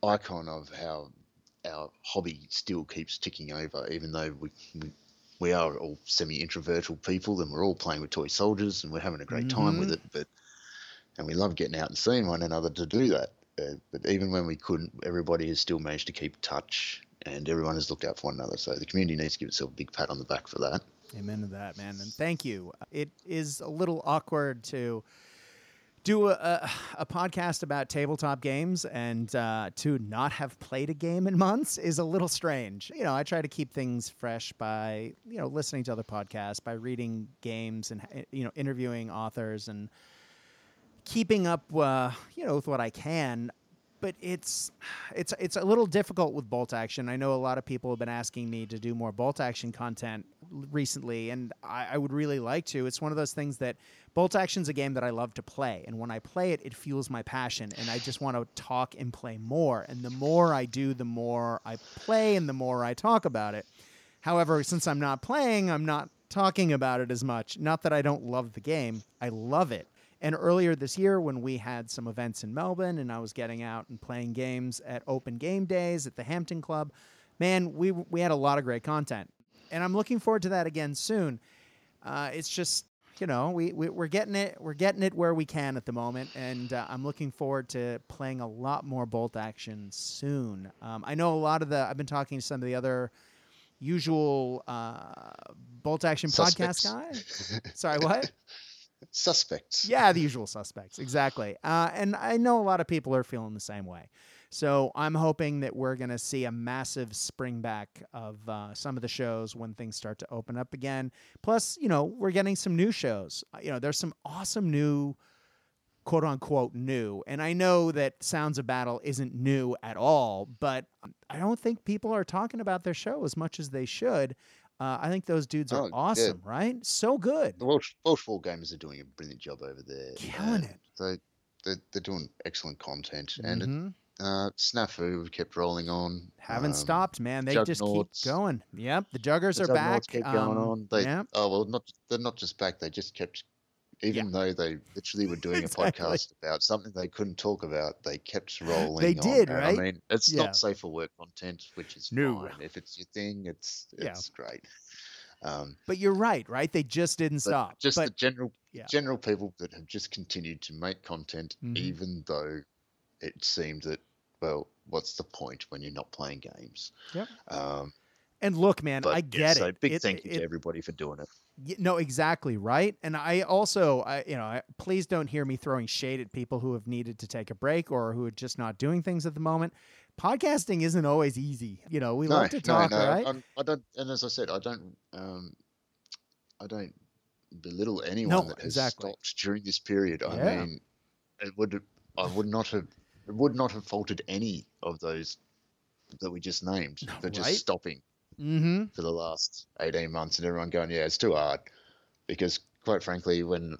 icon of how our hobby still keeps ticking over, even though we, we, we are all semi-introverted people and we're all playing with toy soldiers and we're having a great mm-hmm. time with mm-hmm. it. But and we love getting out and seeing one another to do that. Uh, but even when we couldn't, everybody has still managed to keep touch and everyone has looked out for one another. So the community needs to give itself a big pat on the back for that. Amen to that, man. And thank you. It is a little awkward to do a, a, podcast about tabletop games and uh, to not have played a game in months is a little strange. You know, I try to keep things fresh by you know listening to other podcasts, by reading games, and eh, you know interviewing authors and keeping up, uh, you know, with what I can but it's it's it's a little difficult with bolt action. I know a lot of people have been asking me to do more bolt action content recently, and I, I, would really like to. It's one of those things that bolt action's a game that I love to play, and when I play it, it fuels my passion, and I just want to talk and play more. And the more I do, the more I play, and the more I talk about it. However, since I'm not playing, I'm not talking about it as much. Not that I don't love the game, I love it. And earlier this year, when we had some events in Melbourne and I was getting out and playing games at open game days at the Hampton Club, man, we, we had a lot of great content. And I'm looking forward to that again soon. Uh, it's just, you know, we, we, we're getting it. We're getting it where we can at the moment. And uh, I'm looking forward to playing a lot more bolt action soon. Um, I know a lot of the, I've been talking to some of the other usual uh, bolt action Suspects. podcast guy. Sorry, what? Suspects. Yeah, the usual suspects. Exactly. Uh, and I know a lot of people are feeling the same way. So I'm hoping that we're going to see a massive spring back of uh, some of the shows when things start to open up again. Plus, you know, we're getting some new shows. Uh, You know, there's some awesome new, quote unquote, new. And I know that Sounds of Battle isn't new at all, but I don't think people are talking about their show as much as they should. Uh, I think those dudes are Oh, yeah. awesome, right? So good. The Welsh, Welsh War Gamers are doing a brilliant job over there. Killing and it. They, they, they're doing excellent content. And Mhm. Uh, Snafu we kept rolling on. Haven't um, stopped, man. They just keep going. Yep, the Juggers the are back. Juggernauts kept going Um, on. They, yeah. Oh, well, not they're not just back. They just kept, even though they literally were doing Exactly. a podcast about something they couldn't talk about, they kept rolling. They did, And right? I mean, it's Yeah. not safe for work content, which is No. fine. If it's your thing, it's Yeah. it's great. Um, But you're right, right? They just didn't stop. just but the general yeah. general people that have just continued to make content, Mhm. even though it seemed that well, what's the point when you're not playing games? Yep. Um, and look, man, I yeah, get so it. big It- thank you it- to everybody for doing it. Y- No, exactly right. And I also, I, you know, I, please don't hear me throwing shade at people who have needed to take a break or who are just not doing things at the moment. Podcasting isn't always easy. You know, we no, love to talk, no, right? I'm, I don't. And as I said, I don't. Um, I don't belittle anyone No, that has exactly. stopped during this period. I Yeah. mean, it would. I would not have. It would not have faulted any of those that we just named No, for just stopping mm-hmm. for the last 18 months and everyone going, yeah, it's too hard. Because quite frankly, when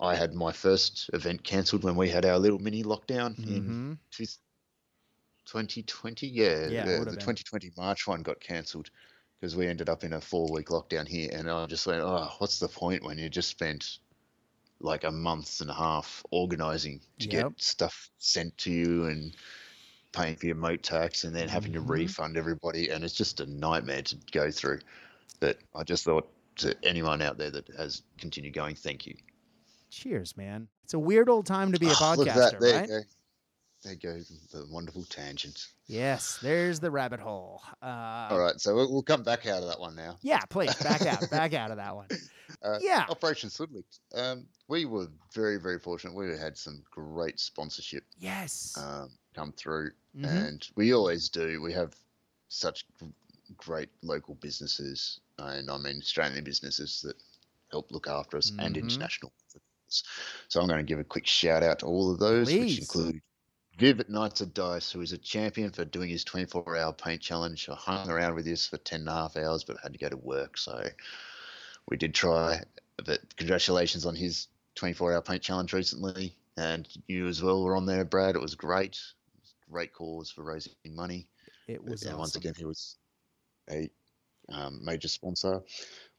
I had my first event cancelled when we had our little mini lockdown in Mm-hmm. two- 2020, yeah, Yeah, the, the 2020 March one got cancelled because we ended up in a four week lockdown here. And I just went, oh, what's the point when you just spent like a month and a half organizing to Yep. get stuff sent to you and paying for your moat tax and then having to Mhm. refund everybody and it's just a nightmare to go through but i just thought to anyone out there that has continued going thank you Cheers, man. It's a weird old time to be a that. podcaster, right? Go there goes the wonderful tangent Yes, there's the rabbit hole. Uh, all right so we'll, we'll come back out of that one now Yeah, please back out, back out of that one. Uh, Yeah. operation Sudlicht. um we were very very fortunate we had some great sponsorship Yes. um, come through Mhm. and we always do. We have such great local businesses, and I mean Australian businesses that help look after us, and Mhm. international. So I'm going to give a quick shout out to all of those, Please. which include Viv at Knights of Dice, who is a champion for doing his 24-hour paint challenge. I hung around with this for 10 and a half hours, but had to go to work, so we did try. But congratulations on his 24-hour paint challenge recently, and you as well were on there, Brad. It was great. It was great cause for raising money. it was and once again, he was a um, major sponsor.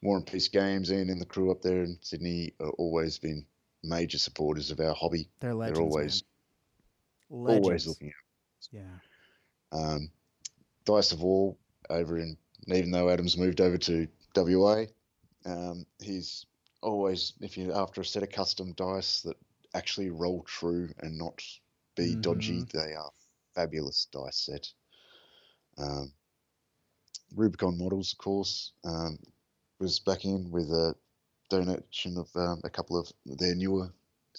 War and Peace Games, Ian and the crew up there in Sydney are always been major supporters of our hobby. They're legends. They're always man. Legends. always looking at Yeah. um, Dice of War over in, even though Adam's moved over to WA, um, he's always, if you're after a set of custom dice that actually roll true and not be dodgy, Mm-hmm. they are fabulous dice set. Um, Rubicon Models, of course, um, was back in with a donation of um, a couple of their newer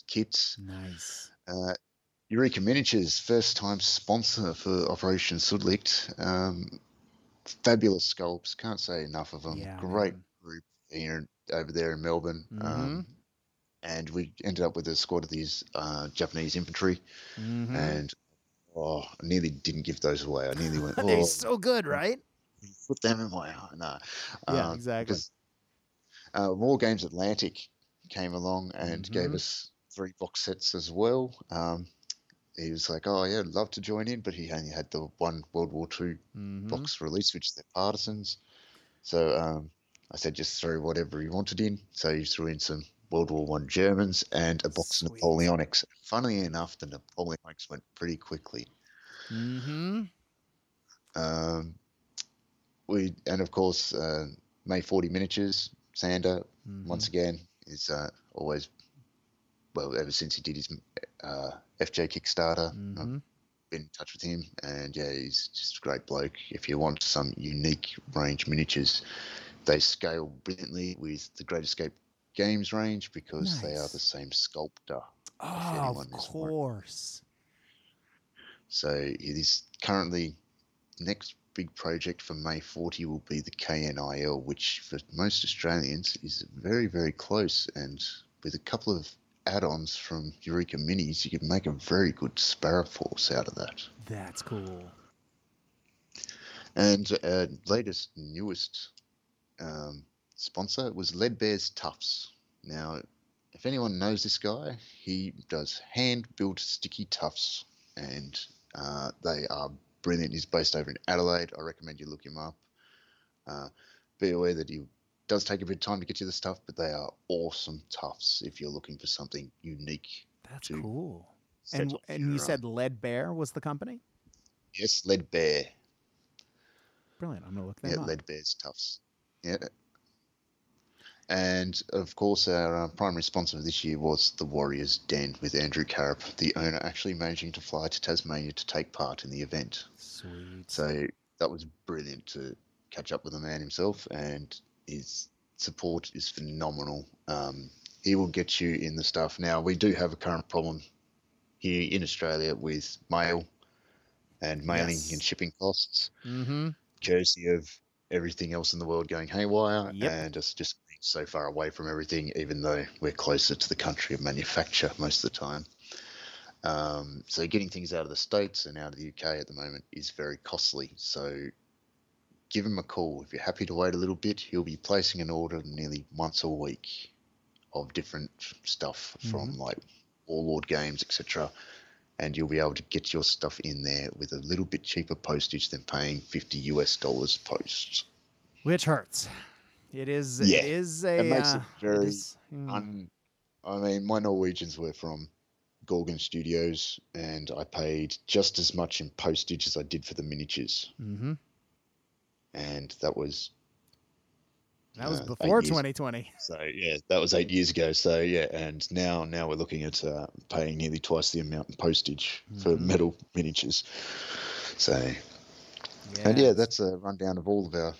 kits. Nice. Uh, Eureka Miniatures, first time sponsor for Operation Sudlicht. Um, fabulous sculpts, can't say enough of them. Yeah, Great man. group here over there in Melbourne. Mm-hmm. Um, and we ended up with a squad of these uh, Japanese infantry, Mhm. and oh, I nearly didn't give those away. I nearly went, They're oh, so good, right? put them in my eye. No. Yeah, Um, exactly. Uh, Wargames Atlantic came along and gave Mhm. us three box sets as well. Um, he was like, "Oh yeah, I'd love to join in," but he only had the one World War II Mhm. box release, which is the Partisans. So um, I said just throw whatever he wanted in. So he threw in some World War One Germans and a box Sweet. of Napoleonics. Funnily enough, the Napoleonics went pretty quickly. Mm-hmm. Um, we and of course uh, May 40 miniatures. Sander Mm-hmm. once again is uh, always well ever since he did his uh, FJ Kickstarter. I've Mm-hmm. been in touch with him, and yeah, he's just a great bloke. If you want some unique range miniatures, they scale brilliantly with the Great Escape Games range because they are the same sculptor. Oh, of course. So it is currently next big project for May 40 will be the KNIL, which for most Australians is very very close, and with a couple of add-ons from Eureka Minis, you could make a very good Sparrow Force out of that. That's cool. And uh, latest, newest um, sponsor was Leadbear's Tufts. Now, if anyone knows this guy, he does hand-built sticky tufts, and uh, they are brilliant. He's based over in Adelaide. I recommend you look him up. Uh, be aware that he does take a bit of time to get you the stuff, but they are awesome tufts if you're looking for something unique. That's cool. And and you uh, said Lead Bear was the company? yes, Lead Bear. Brilliant. I'm gonna look them Yeah, up. lead bears, toughs. Yeah. And of course, our uh, primary sponsor this year was the Warriors Den with Andrew Carrup, the owner, actually managing to fly to Tasmania to take part in the event. Sweet. So that was brilliant to catch up with the man himself, and his support is phenomenal. Um, he will get you in the stuff. Now, we do have a current problem here in Australia with mail and mailing Yes. and shipping costs mm-hmm. courtesy of everything else in the world going haywire Yep. and us just being so far away from everything, even though we're closer to the country of manufacture most of the time. Um, so getting things out of the States and out of the UK at the moment is very costly. So give him a call. If you're happy to wait a little bit, he'll be placing an order nearly once a week of different stuff from like Warlord games, etc. And you'll be able to get your stuff in there with a little bit cheaper postage than paying 50 US dollars post. Which hurts. It is. Yeah, It is a. it makes uh, it very is- mm, Un, I mean, my Norwegians were from Gorgon Studios, and I paid just as much in postage as I did for the miniatures, mhm. And that was That was uh, before 2020. so yeah, that was eight years ago. So yeah, and now now we're looking at uh, paying nearly twice the amount in postage for Mhm. metal miniatures. So and yeah, that's a rundown of all of our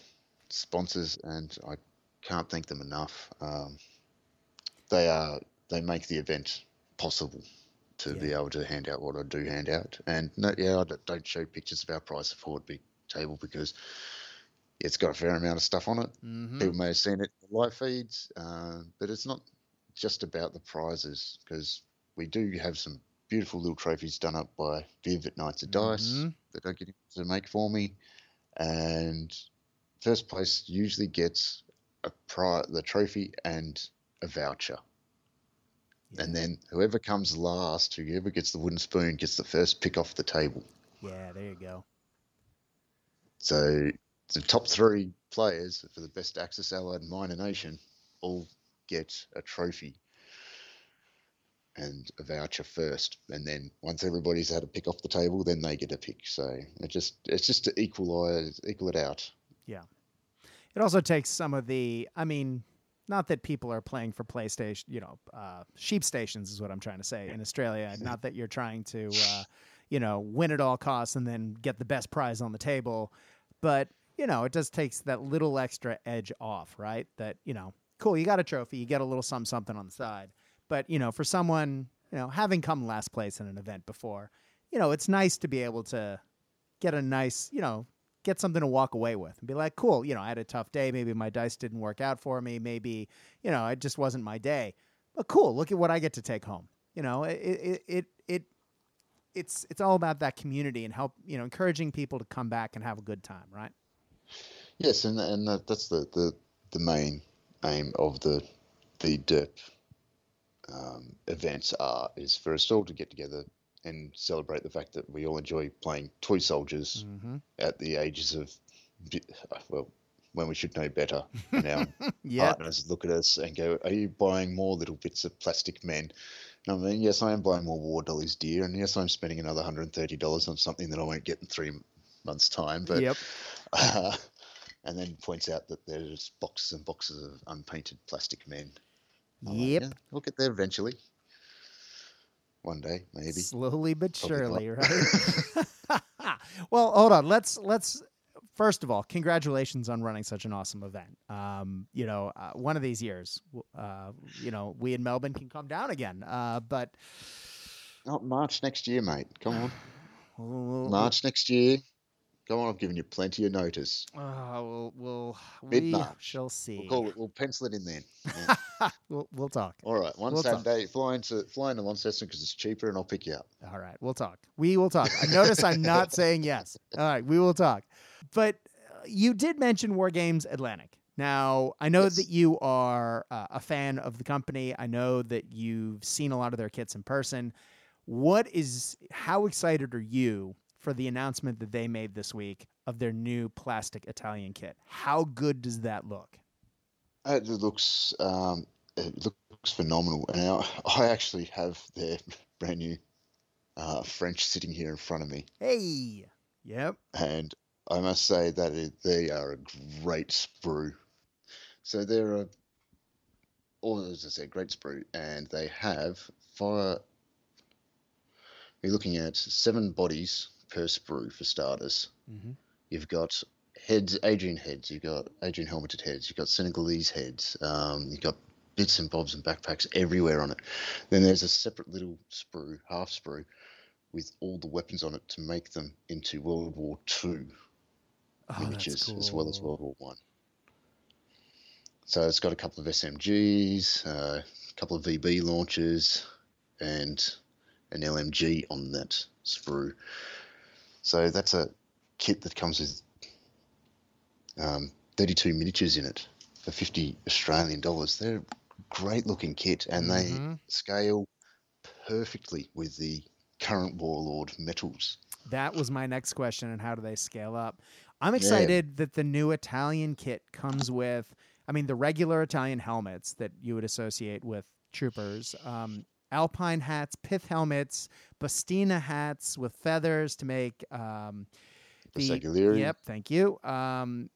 sponsors, and I can't thank them enough. Um, they are they make the event possible to be able to hand out what I do hand out. And no, yeah, I don't- show pictures of our price of forward big table because it's got a fair amount of stuff on it. hmm People may have seen it in live feeds, uh, but it's not just about the prizes because we do have some beautiful little trophies done up by Viv at Knights of Dice Mhm. that I get to make for me, and first place usually gets a pri- the trophy and a voucher, and then whoever comes last, whoever gets the wooden spoon, gets the first pick off the table. Yeah, there you go. So the top three players for the best Axis Allied Minor Nation all get a trophy and a voucher first, and then once everybody's had a pick off the table, then they get a pick. So it just it's just to equalize equal it out. Yeah, it also takes some of the. I mean, not that people are playing for PlayStation. You know, uh, sheep stations is what I'm trying to say in Australia. Not that you're trying to, uh, you know, win at all costs and then get the best prize on the table, but you know, it just takes that little extra edge off, right? That you know, cool, you got a trophy, you get a little something something on the side, but you know, for someone, you know, having come last place in an event before, you know, it's nice to be able to get a nice, you know, get something to walk away with and be like, cool, you know, I had a tough day. Maybe my dice didn't work out for me. Maybe, you know, it just wasn't my day. But cool, look at what I get to take home. You know, it it it, it it's it's all about that community and help, you know, encouraging people to come back and have a good time, right? Yes, and and that, that's the, the the main aim of the the DERP um, events are is for us all to get together and celebrate the fact that we all enjoy playing toy soldiers Mm-hmm. at the ages of well when we should know better. And our Yeah. partners look at us and go, "Are you buying more little bits of plastic men?" And I mean, yes, I am buying more war dollies, dear, and yes, I'm spending another hundred and thirty dollars on something that I won't get in three months' time. But Yep. uh, and then points out that there's boxes and boxes of unpainted plastic men. I'm like, Yep. "Yeah, we'll get there eventually. One day, maybe. Slowly but Probably surely, right? well, hold on. Let's let's first of all, congratulations on running such an awesome event. Um, you know, uh, one of these years, uh, you know, we in Melbourne can come down again. Uh, but Not March next year, mate. Come on. March next year. Come on, I've given you plenty of notice. Uh, we'll, we'll we shall see. We'll call it. We'll pencil it in then. Yeah. we'll, we'll talk. All right, one We'll talk. Saturday, fly into fly into Launceston because it's cheaper, and I'll pick you up. All right, we'll talk. We will talk. I notice I'm not saying yes. All right, we will talk. But uh, you did mention Wargames Atlantic. Now, I know Yes. that you are uh, a fan of the company. I know that you've seen a lot of their kits in person. What is how excited are you for the announcement that they made this week of their new plastic Italian kit? How good does that look? It looks um, it looks phenomenal, and I, I actually have their brand new uh, French sitting here in front of me, Hey. Yep. and I must say that it, they are a great sprue. So they're a, or as I said, great sprue, and they have fire. You're looking at seven bodies per sprue for starters. Mm-hmm. You've got heads, Adrian heads. You've got Adrian helmeted heads. You've got Senegalese heads. Um, you've got bits and bobs and backpacks everywhere on it. Then there's a separate little sprue, half sprue, with all the weapons on it to make them into World War Two Oh, miniatures as well as World War One. So it's got a couple of SMGs, uh, a couple of VB launchers, and an LMG on that sprue. So that's a kit that comes with um, 32 miniatures in it for 50 Australian dollars. They're a great looking kit and they Mhm. scale perfectly with the current Warlord metals. That was my next question. And how do they scale up? I'm excited that the new Italian kit comes with, I mean, the regular Italian helmets that you would associate with troopers, um, alpine hats, pith helmets, Bastina hats with feathers to make um, The. Sagittarian. Yep, thank you. Um,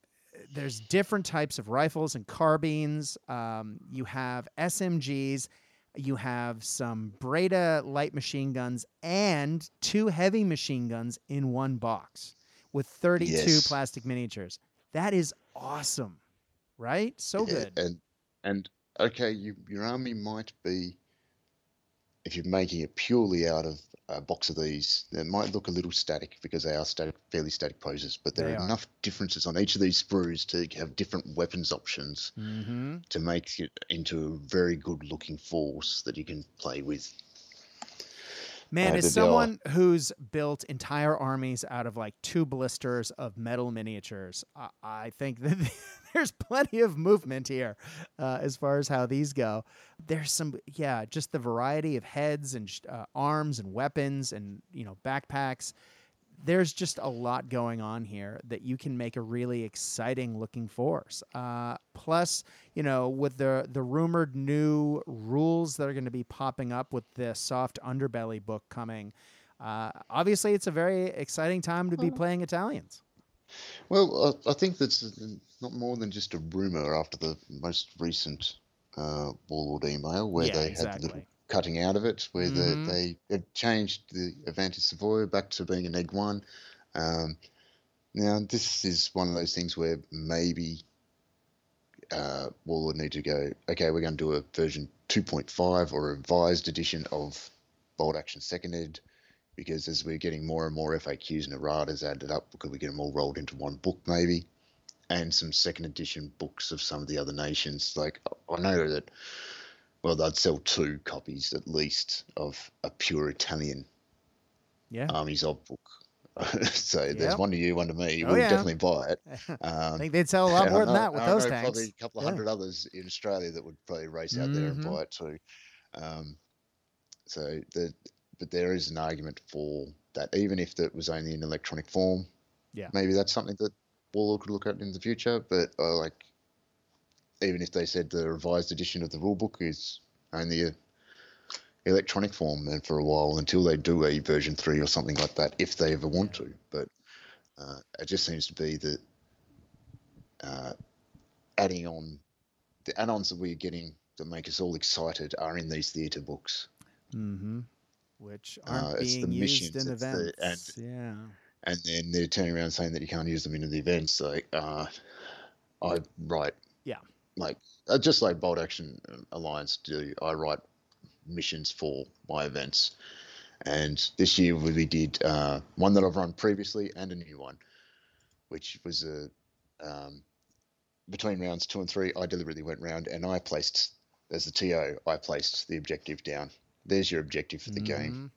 there's different types of rifles and carbines. Um, you have SMGs. You have some Breda light machine guns and two heavy machine guns in one box with 32 Yes. plastic miniatures. That is awesome, right? So Yeah, good. And and okay, you, your army might be if you're making it purely out of a box of these, it might look a little static because they are static, fairly static poses. But there They are, are. enough differences on each of these sprues to have different weapons options Mm-hmm. to make it into a very good looking force that you can play with. Man, they someone who's built entire armies out of like two blisters of metal miniatures, I, I think that there's plenty of movement here uh, as far as how these go. There's some, yeah, just the variety of heads and uh, arms and weapons and you know backpacks. There's just a lot going on here that you can make a really exciting looking force. Uh, plus, you know, with the the rumored new rules that are going to be popping up with the soft underbelly book coming, uh, obviously it's a very exciting time to be playing Italians. Well, I, I think that's not more than just a rumor after the most recent uh, Warlord email where yeah, they had exactly. the little cutting out of it, where Mhm. they, they had changed the Avanti Savoy back to being an Egg 1. Um, now, this is one of those things where maybe uh, Warlord need to go, okay, we're going to do a version 2.5 or a revised edition of Bolt Action Second Ed, because as we're getting more and more FAQs and erratas added up, could we get them all rolled into one book maybe? And some second edition books of some of the other nations. Like, I know that well, they'd sell two copies at least of a pure Italian Yeah. Armies of book. so Yep. there's one to you, one to me. Oh, we'll yeah. definitely buy it. I Um, think they'd sell a lot more than know- that with I those know tanks. Probably a couple of Yeah. hundred others in Australia that would probably race out there and Mhm. buy it too. Um, so the but there is an argument for that, even if it was only in electronic form. Yeah. Maybe that's something that Warlord could look at in the future. But uh, like, even if they said the revised edition of the rulebook is only a electronic form, and for a while until they do a version three or something like that, if they ever want to. But uh, it just seems to be that uh, adding on the add-ons that we're getting that make us all excited are in these theatre books. Mm-hmm. Which Uh, aren't it's the being used in it's the- events. yeah. and then they're turning around saying that you can't use them in the events. Like, uh, I write. Like uh, just like Bolt Action Alliance do. I write missions for my events, and this year we did uh, one that I've run previously and a new one, which was a um, between rounds two and three. I deliberately went round and I placed as the TO. I placed the objective down. There's your objective for the game Mhm.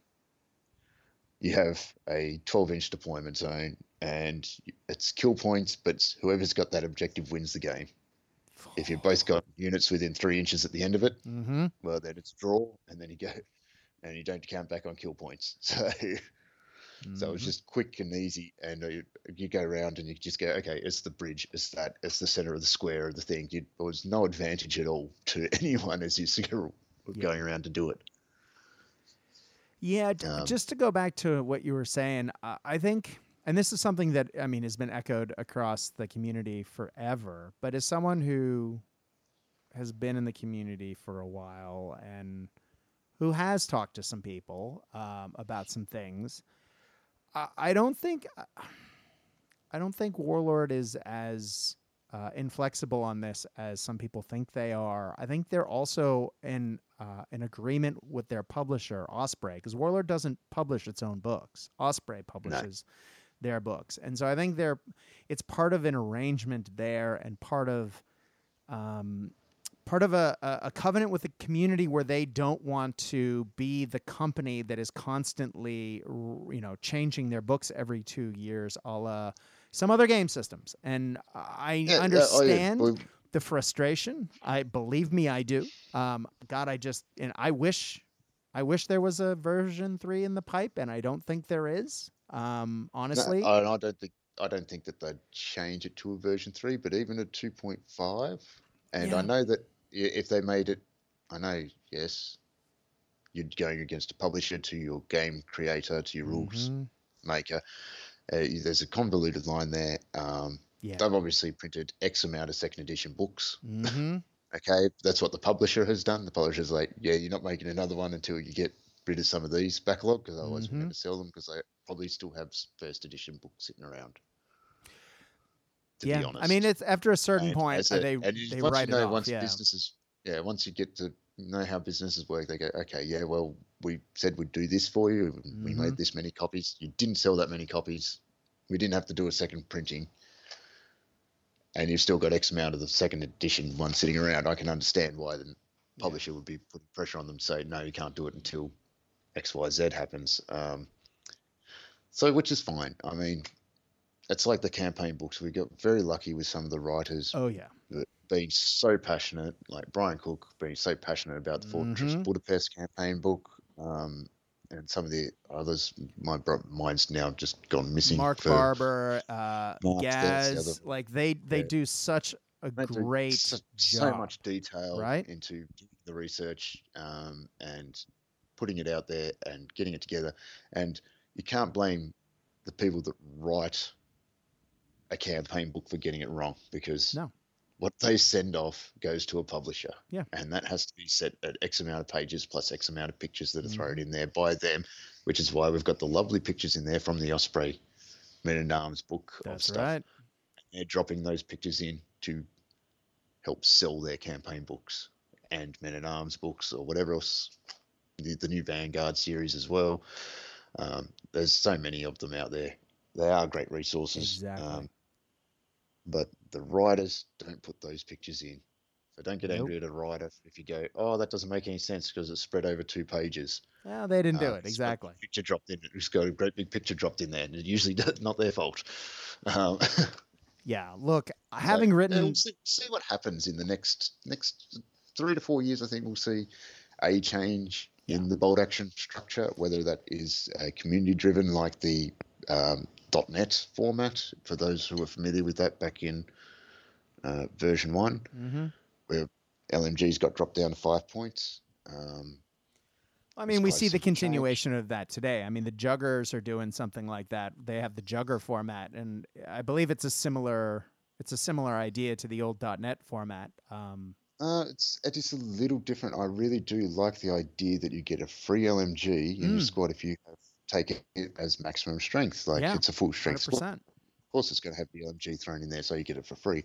you have a 12 inch deployment zone and it's kill points, but whoever's got that objective wins the game. If you've both got units within three inches at the end of it, Mm-hmm. well, then it's draw, and then you go, and you don't count back on kill points. So, so it's Mhm. just quick and easy, and you, you go around and you just go, okay, it's the bridge, it's that, it's the center of the square of the thing. You, there was no advantage at all to anyone as you're Yeah. going around to do it. Yeah, Um, just to go back to what you were saying, I think, and this is something that I mean has been echoed across the community forever. But as someone who has been in the community for a while and who has talked to some people um, about some things, I, I don't think I don't think Warlord is as uh, inflexible on this as some people think they are. I think they're also in uh, an agreement with their publisher, Osprey, because Warlord doesn't publish its own books. Osprey publishes their books, and so I think they're it's part of an arrangement there, and part of um, part of a, a covenant with the community where they don't want to be the company that is constantly you know changing their books every two years, a la some other game systems. And I Yeah, oh, yeah, understand well, the frustration. I believe me, I do. Um, God, I just and I wish, I wish there was a version three in the pipe, and I don't think there is. Um, No, honestly, I, I don't think I don't think that they'd change it to a version three, but even a two point five. And Yeah. I know that if they made it, I know yes, you're going against a publisher to your game creator to your rules Mhm. maker. Uh, there's a convoluted line there. Um, yeah, they've obviously printed X amount of second edition books. hmm Okay, that's what the publisher has done. The publisher's like, yeah, you're not making another one until you get rid of some of these backlog because otherwise we're Mhm. going to sell them because they probably still have first edition books sitting around. To yeah. be honest, I mean, it's after a certain And point uh, a- they they once write you know, it off. once yeah, businesses, yeah, once you get to know how businesses work, they go, okay, yeah, well, we said we'd do this for you. We Mhm. made this many copies. You didn't sell that many copies. We didn't have to do a second printing. And you've still got X amount of the second edition one sitting around. I can understand why the publisher would be putting pressure on them to say, no, you can't do it until X, Y, Z happens. Um, so, which is fine. I mean, it's like the campaign books. We got very lucky with some of the writers oh yeah, being so passionate, like Brian Cook being so passionate about the Fortress Mhm. Budapest campaign book, um, and some of the others. My bro- mine's now just gone missing. Mark for- Barber, uh, Mark, Gaz, like they they yeah. do such a They great so, job. so much detail right? into the research um, and putting it out there and getting it together. And you can't blame the people that write a campaign book for getting it wrong because No. what they send off goes to a publisher. Yeah. And that has to be set at X amount of pages plus X amount of pictures that are thrown Mm-hmm. in there by them, which is why we've got the lovely pictures in there from the Osprey Men at Arms book of That's stuff right. they're dropping those pictures in to help sell their campaign books and Men at Arms books or whatever else, the, the new Vanguard series as well. Um, there's so many of them out there. They are great resources. Exactly. Um, but the writers don't put those pictures in. So don't get Nope. angry at a writer if you go, oh, that doesn't make any sense because it's spread over two pages. Well, they didn't do Uh, it it's got a exactly. Picture dropped in. It's got a great big picture dropped in there, and it's usually not their fault. Um, Yeah, look, having yeah, written, we'll see, see what happens in the next next three to four years. I think we'll see a change in the bold action structure, whether that is uh, community driven, like the um, .NET format for those who are familiar with that back in uh, version one, Mm-hmm. where LMG's got dropped down to five points. Um, I mean, we see the change. continuation of that today. I mean, the Juggers are doing something like that. They have the Jugger format, and I believe it's a similar it's a similar idea to the old .NET format. Um, Uh, it's it is a little different. I really do like the idea that you get a free LMG in your Mm. squad if you have taken it as maximum strength. Like Yeah, it's a full strength squad. Of course, it's going to have the LMG thrown in there, so you get it for free.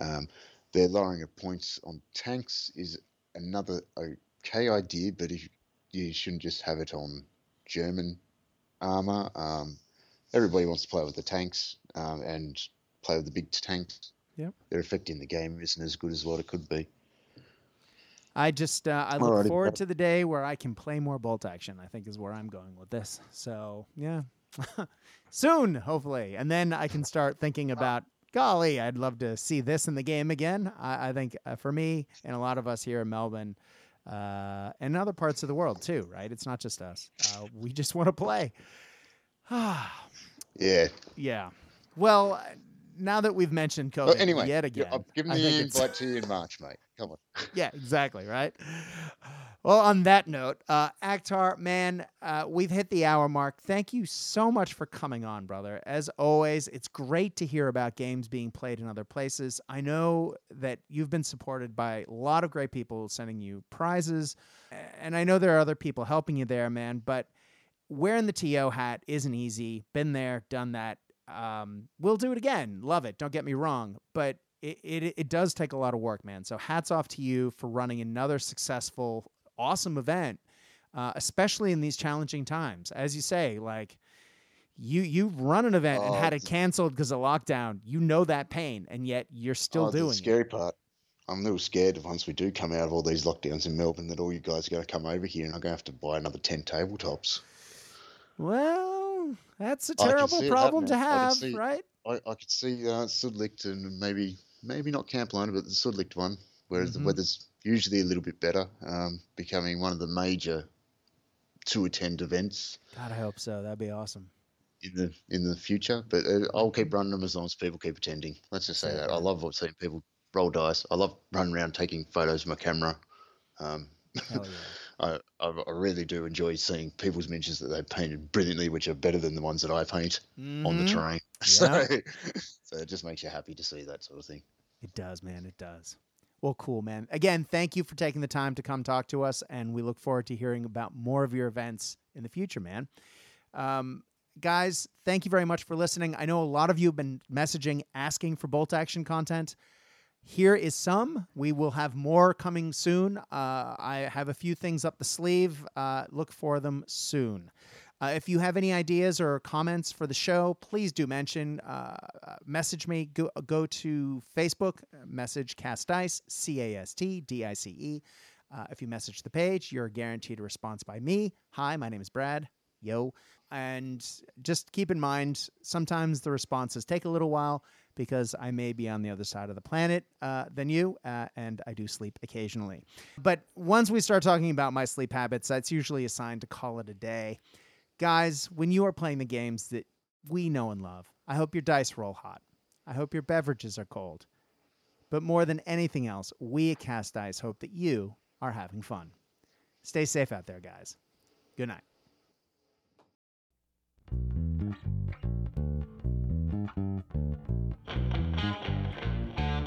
Um, their lowering of points on tanks is another okay idea, but if you shouldn't just have it on German armor. Um, everybody wants to play with the tanks um, and play with the big tanks. Yep. Their effect in the game isn't as good as what it could be. I just uh, I look Alrighty, forward to the day where I can play more bolt action. I think is where I'm going with this. So yeah, soon hopefully, and then I can start thinking about. Golly, I'd love to see this in the game again. I, I think uh, for me and a lot of us here in Melbourne uh, and other parts of the world too, right? It's not just us. Uh, we just want to play. Yeah. yeah. Well, uh, now that we've mentioned COVID Well, anyway, yet you- again, I'm giving I the think it's- invite to you in March, mate. Come on. yeah, exactly, right? Well, on that note, uh, Akhtar, man, uh, we've hit the hour mark. Thank you so much for coming on, brother. As always, it's great to hear about games being played in other places. I know that you've been supported by a lot of great people sending you prizes, and I know there are other people helping you there, man, but wearing the TO hat isn't easy. Been there, done that. Um, we'll do it again. Love it. Don't get me wrong, but it, it it does take a lot of work, man. So hats off to you for running another successful, awesome event, uh, especially in these challenging times. As you say, like you you've run an event and Oh, had it canceled because of lockdown. You know that pain, and yet you're still Oh, doing the it. scary part. I'm a little scared of once we do come out of all these lockdowns in Melbourne that all you guys are going to come over here and I'm going to have to buy another 10 tabletops. Well, that's a terrible problem to happening. I have, see- right? I, I could see uh, Sudlicht and maybe maybe not Camp Liner, but the Sudlicht one, where Mhm. the weather's usually a little bit better, um, becoming one of the major to attend events God, I hope so. That'd be awesome. in the in the future. But uh, I'll keep running them as long as people keep attending. Let's just say that. I love seeing people roll dice. I love running around taking photos with my camera. Um, yeah. I, I, really do enjoy seeing people's miniatures that they painted brilliantly, which are better than the ones that I paint on the Mhm. terrain. So, so it just makes you happy to see that sort of thing. It does, man. It does. Well, cool, man. Again, thank you for taking the time to come talk to us, and we look forward to hearing about more of your events in the future, man. Um, guys, thank you very much for listening. I know a lot of you have been messaging asking for bolt action content. Here is some. We will have more coming soon. Uh, I have a few things up the sleeve. Uh, look for them soon. Uh, if you have any ideas or comments for the show, please do mention. Uh, uh, message me. Go, go to Facebook, uh, message Cast Dice, C A S T D I C E. Uh, if you message the page, you're guaranteed a response by me. Hi, my name is Brad. Yo. And just keep in mind, sometimes the responses take a little while because I may be on the other side of the planet uh, than you, uh, and I do sleep occasionally. But once we start talking about my sleep habits, that's usually a sign to call it a day. Guys, when you are playing the games that we know and love, I hope your dice roll hot. I hope your beverages are cold. But more than anything else, we at Cast Dice hope that you are having fun. Stay safe out there, guys. Good night. Another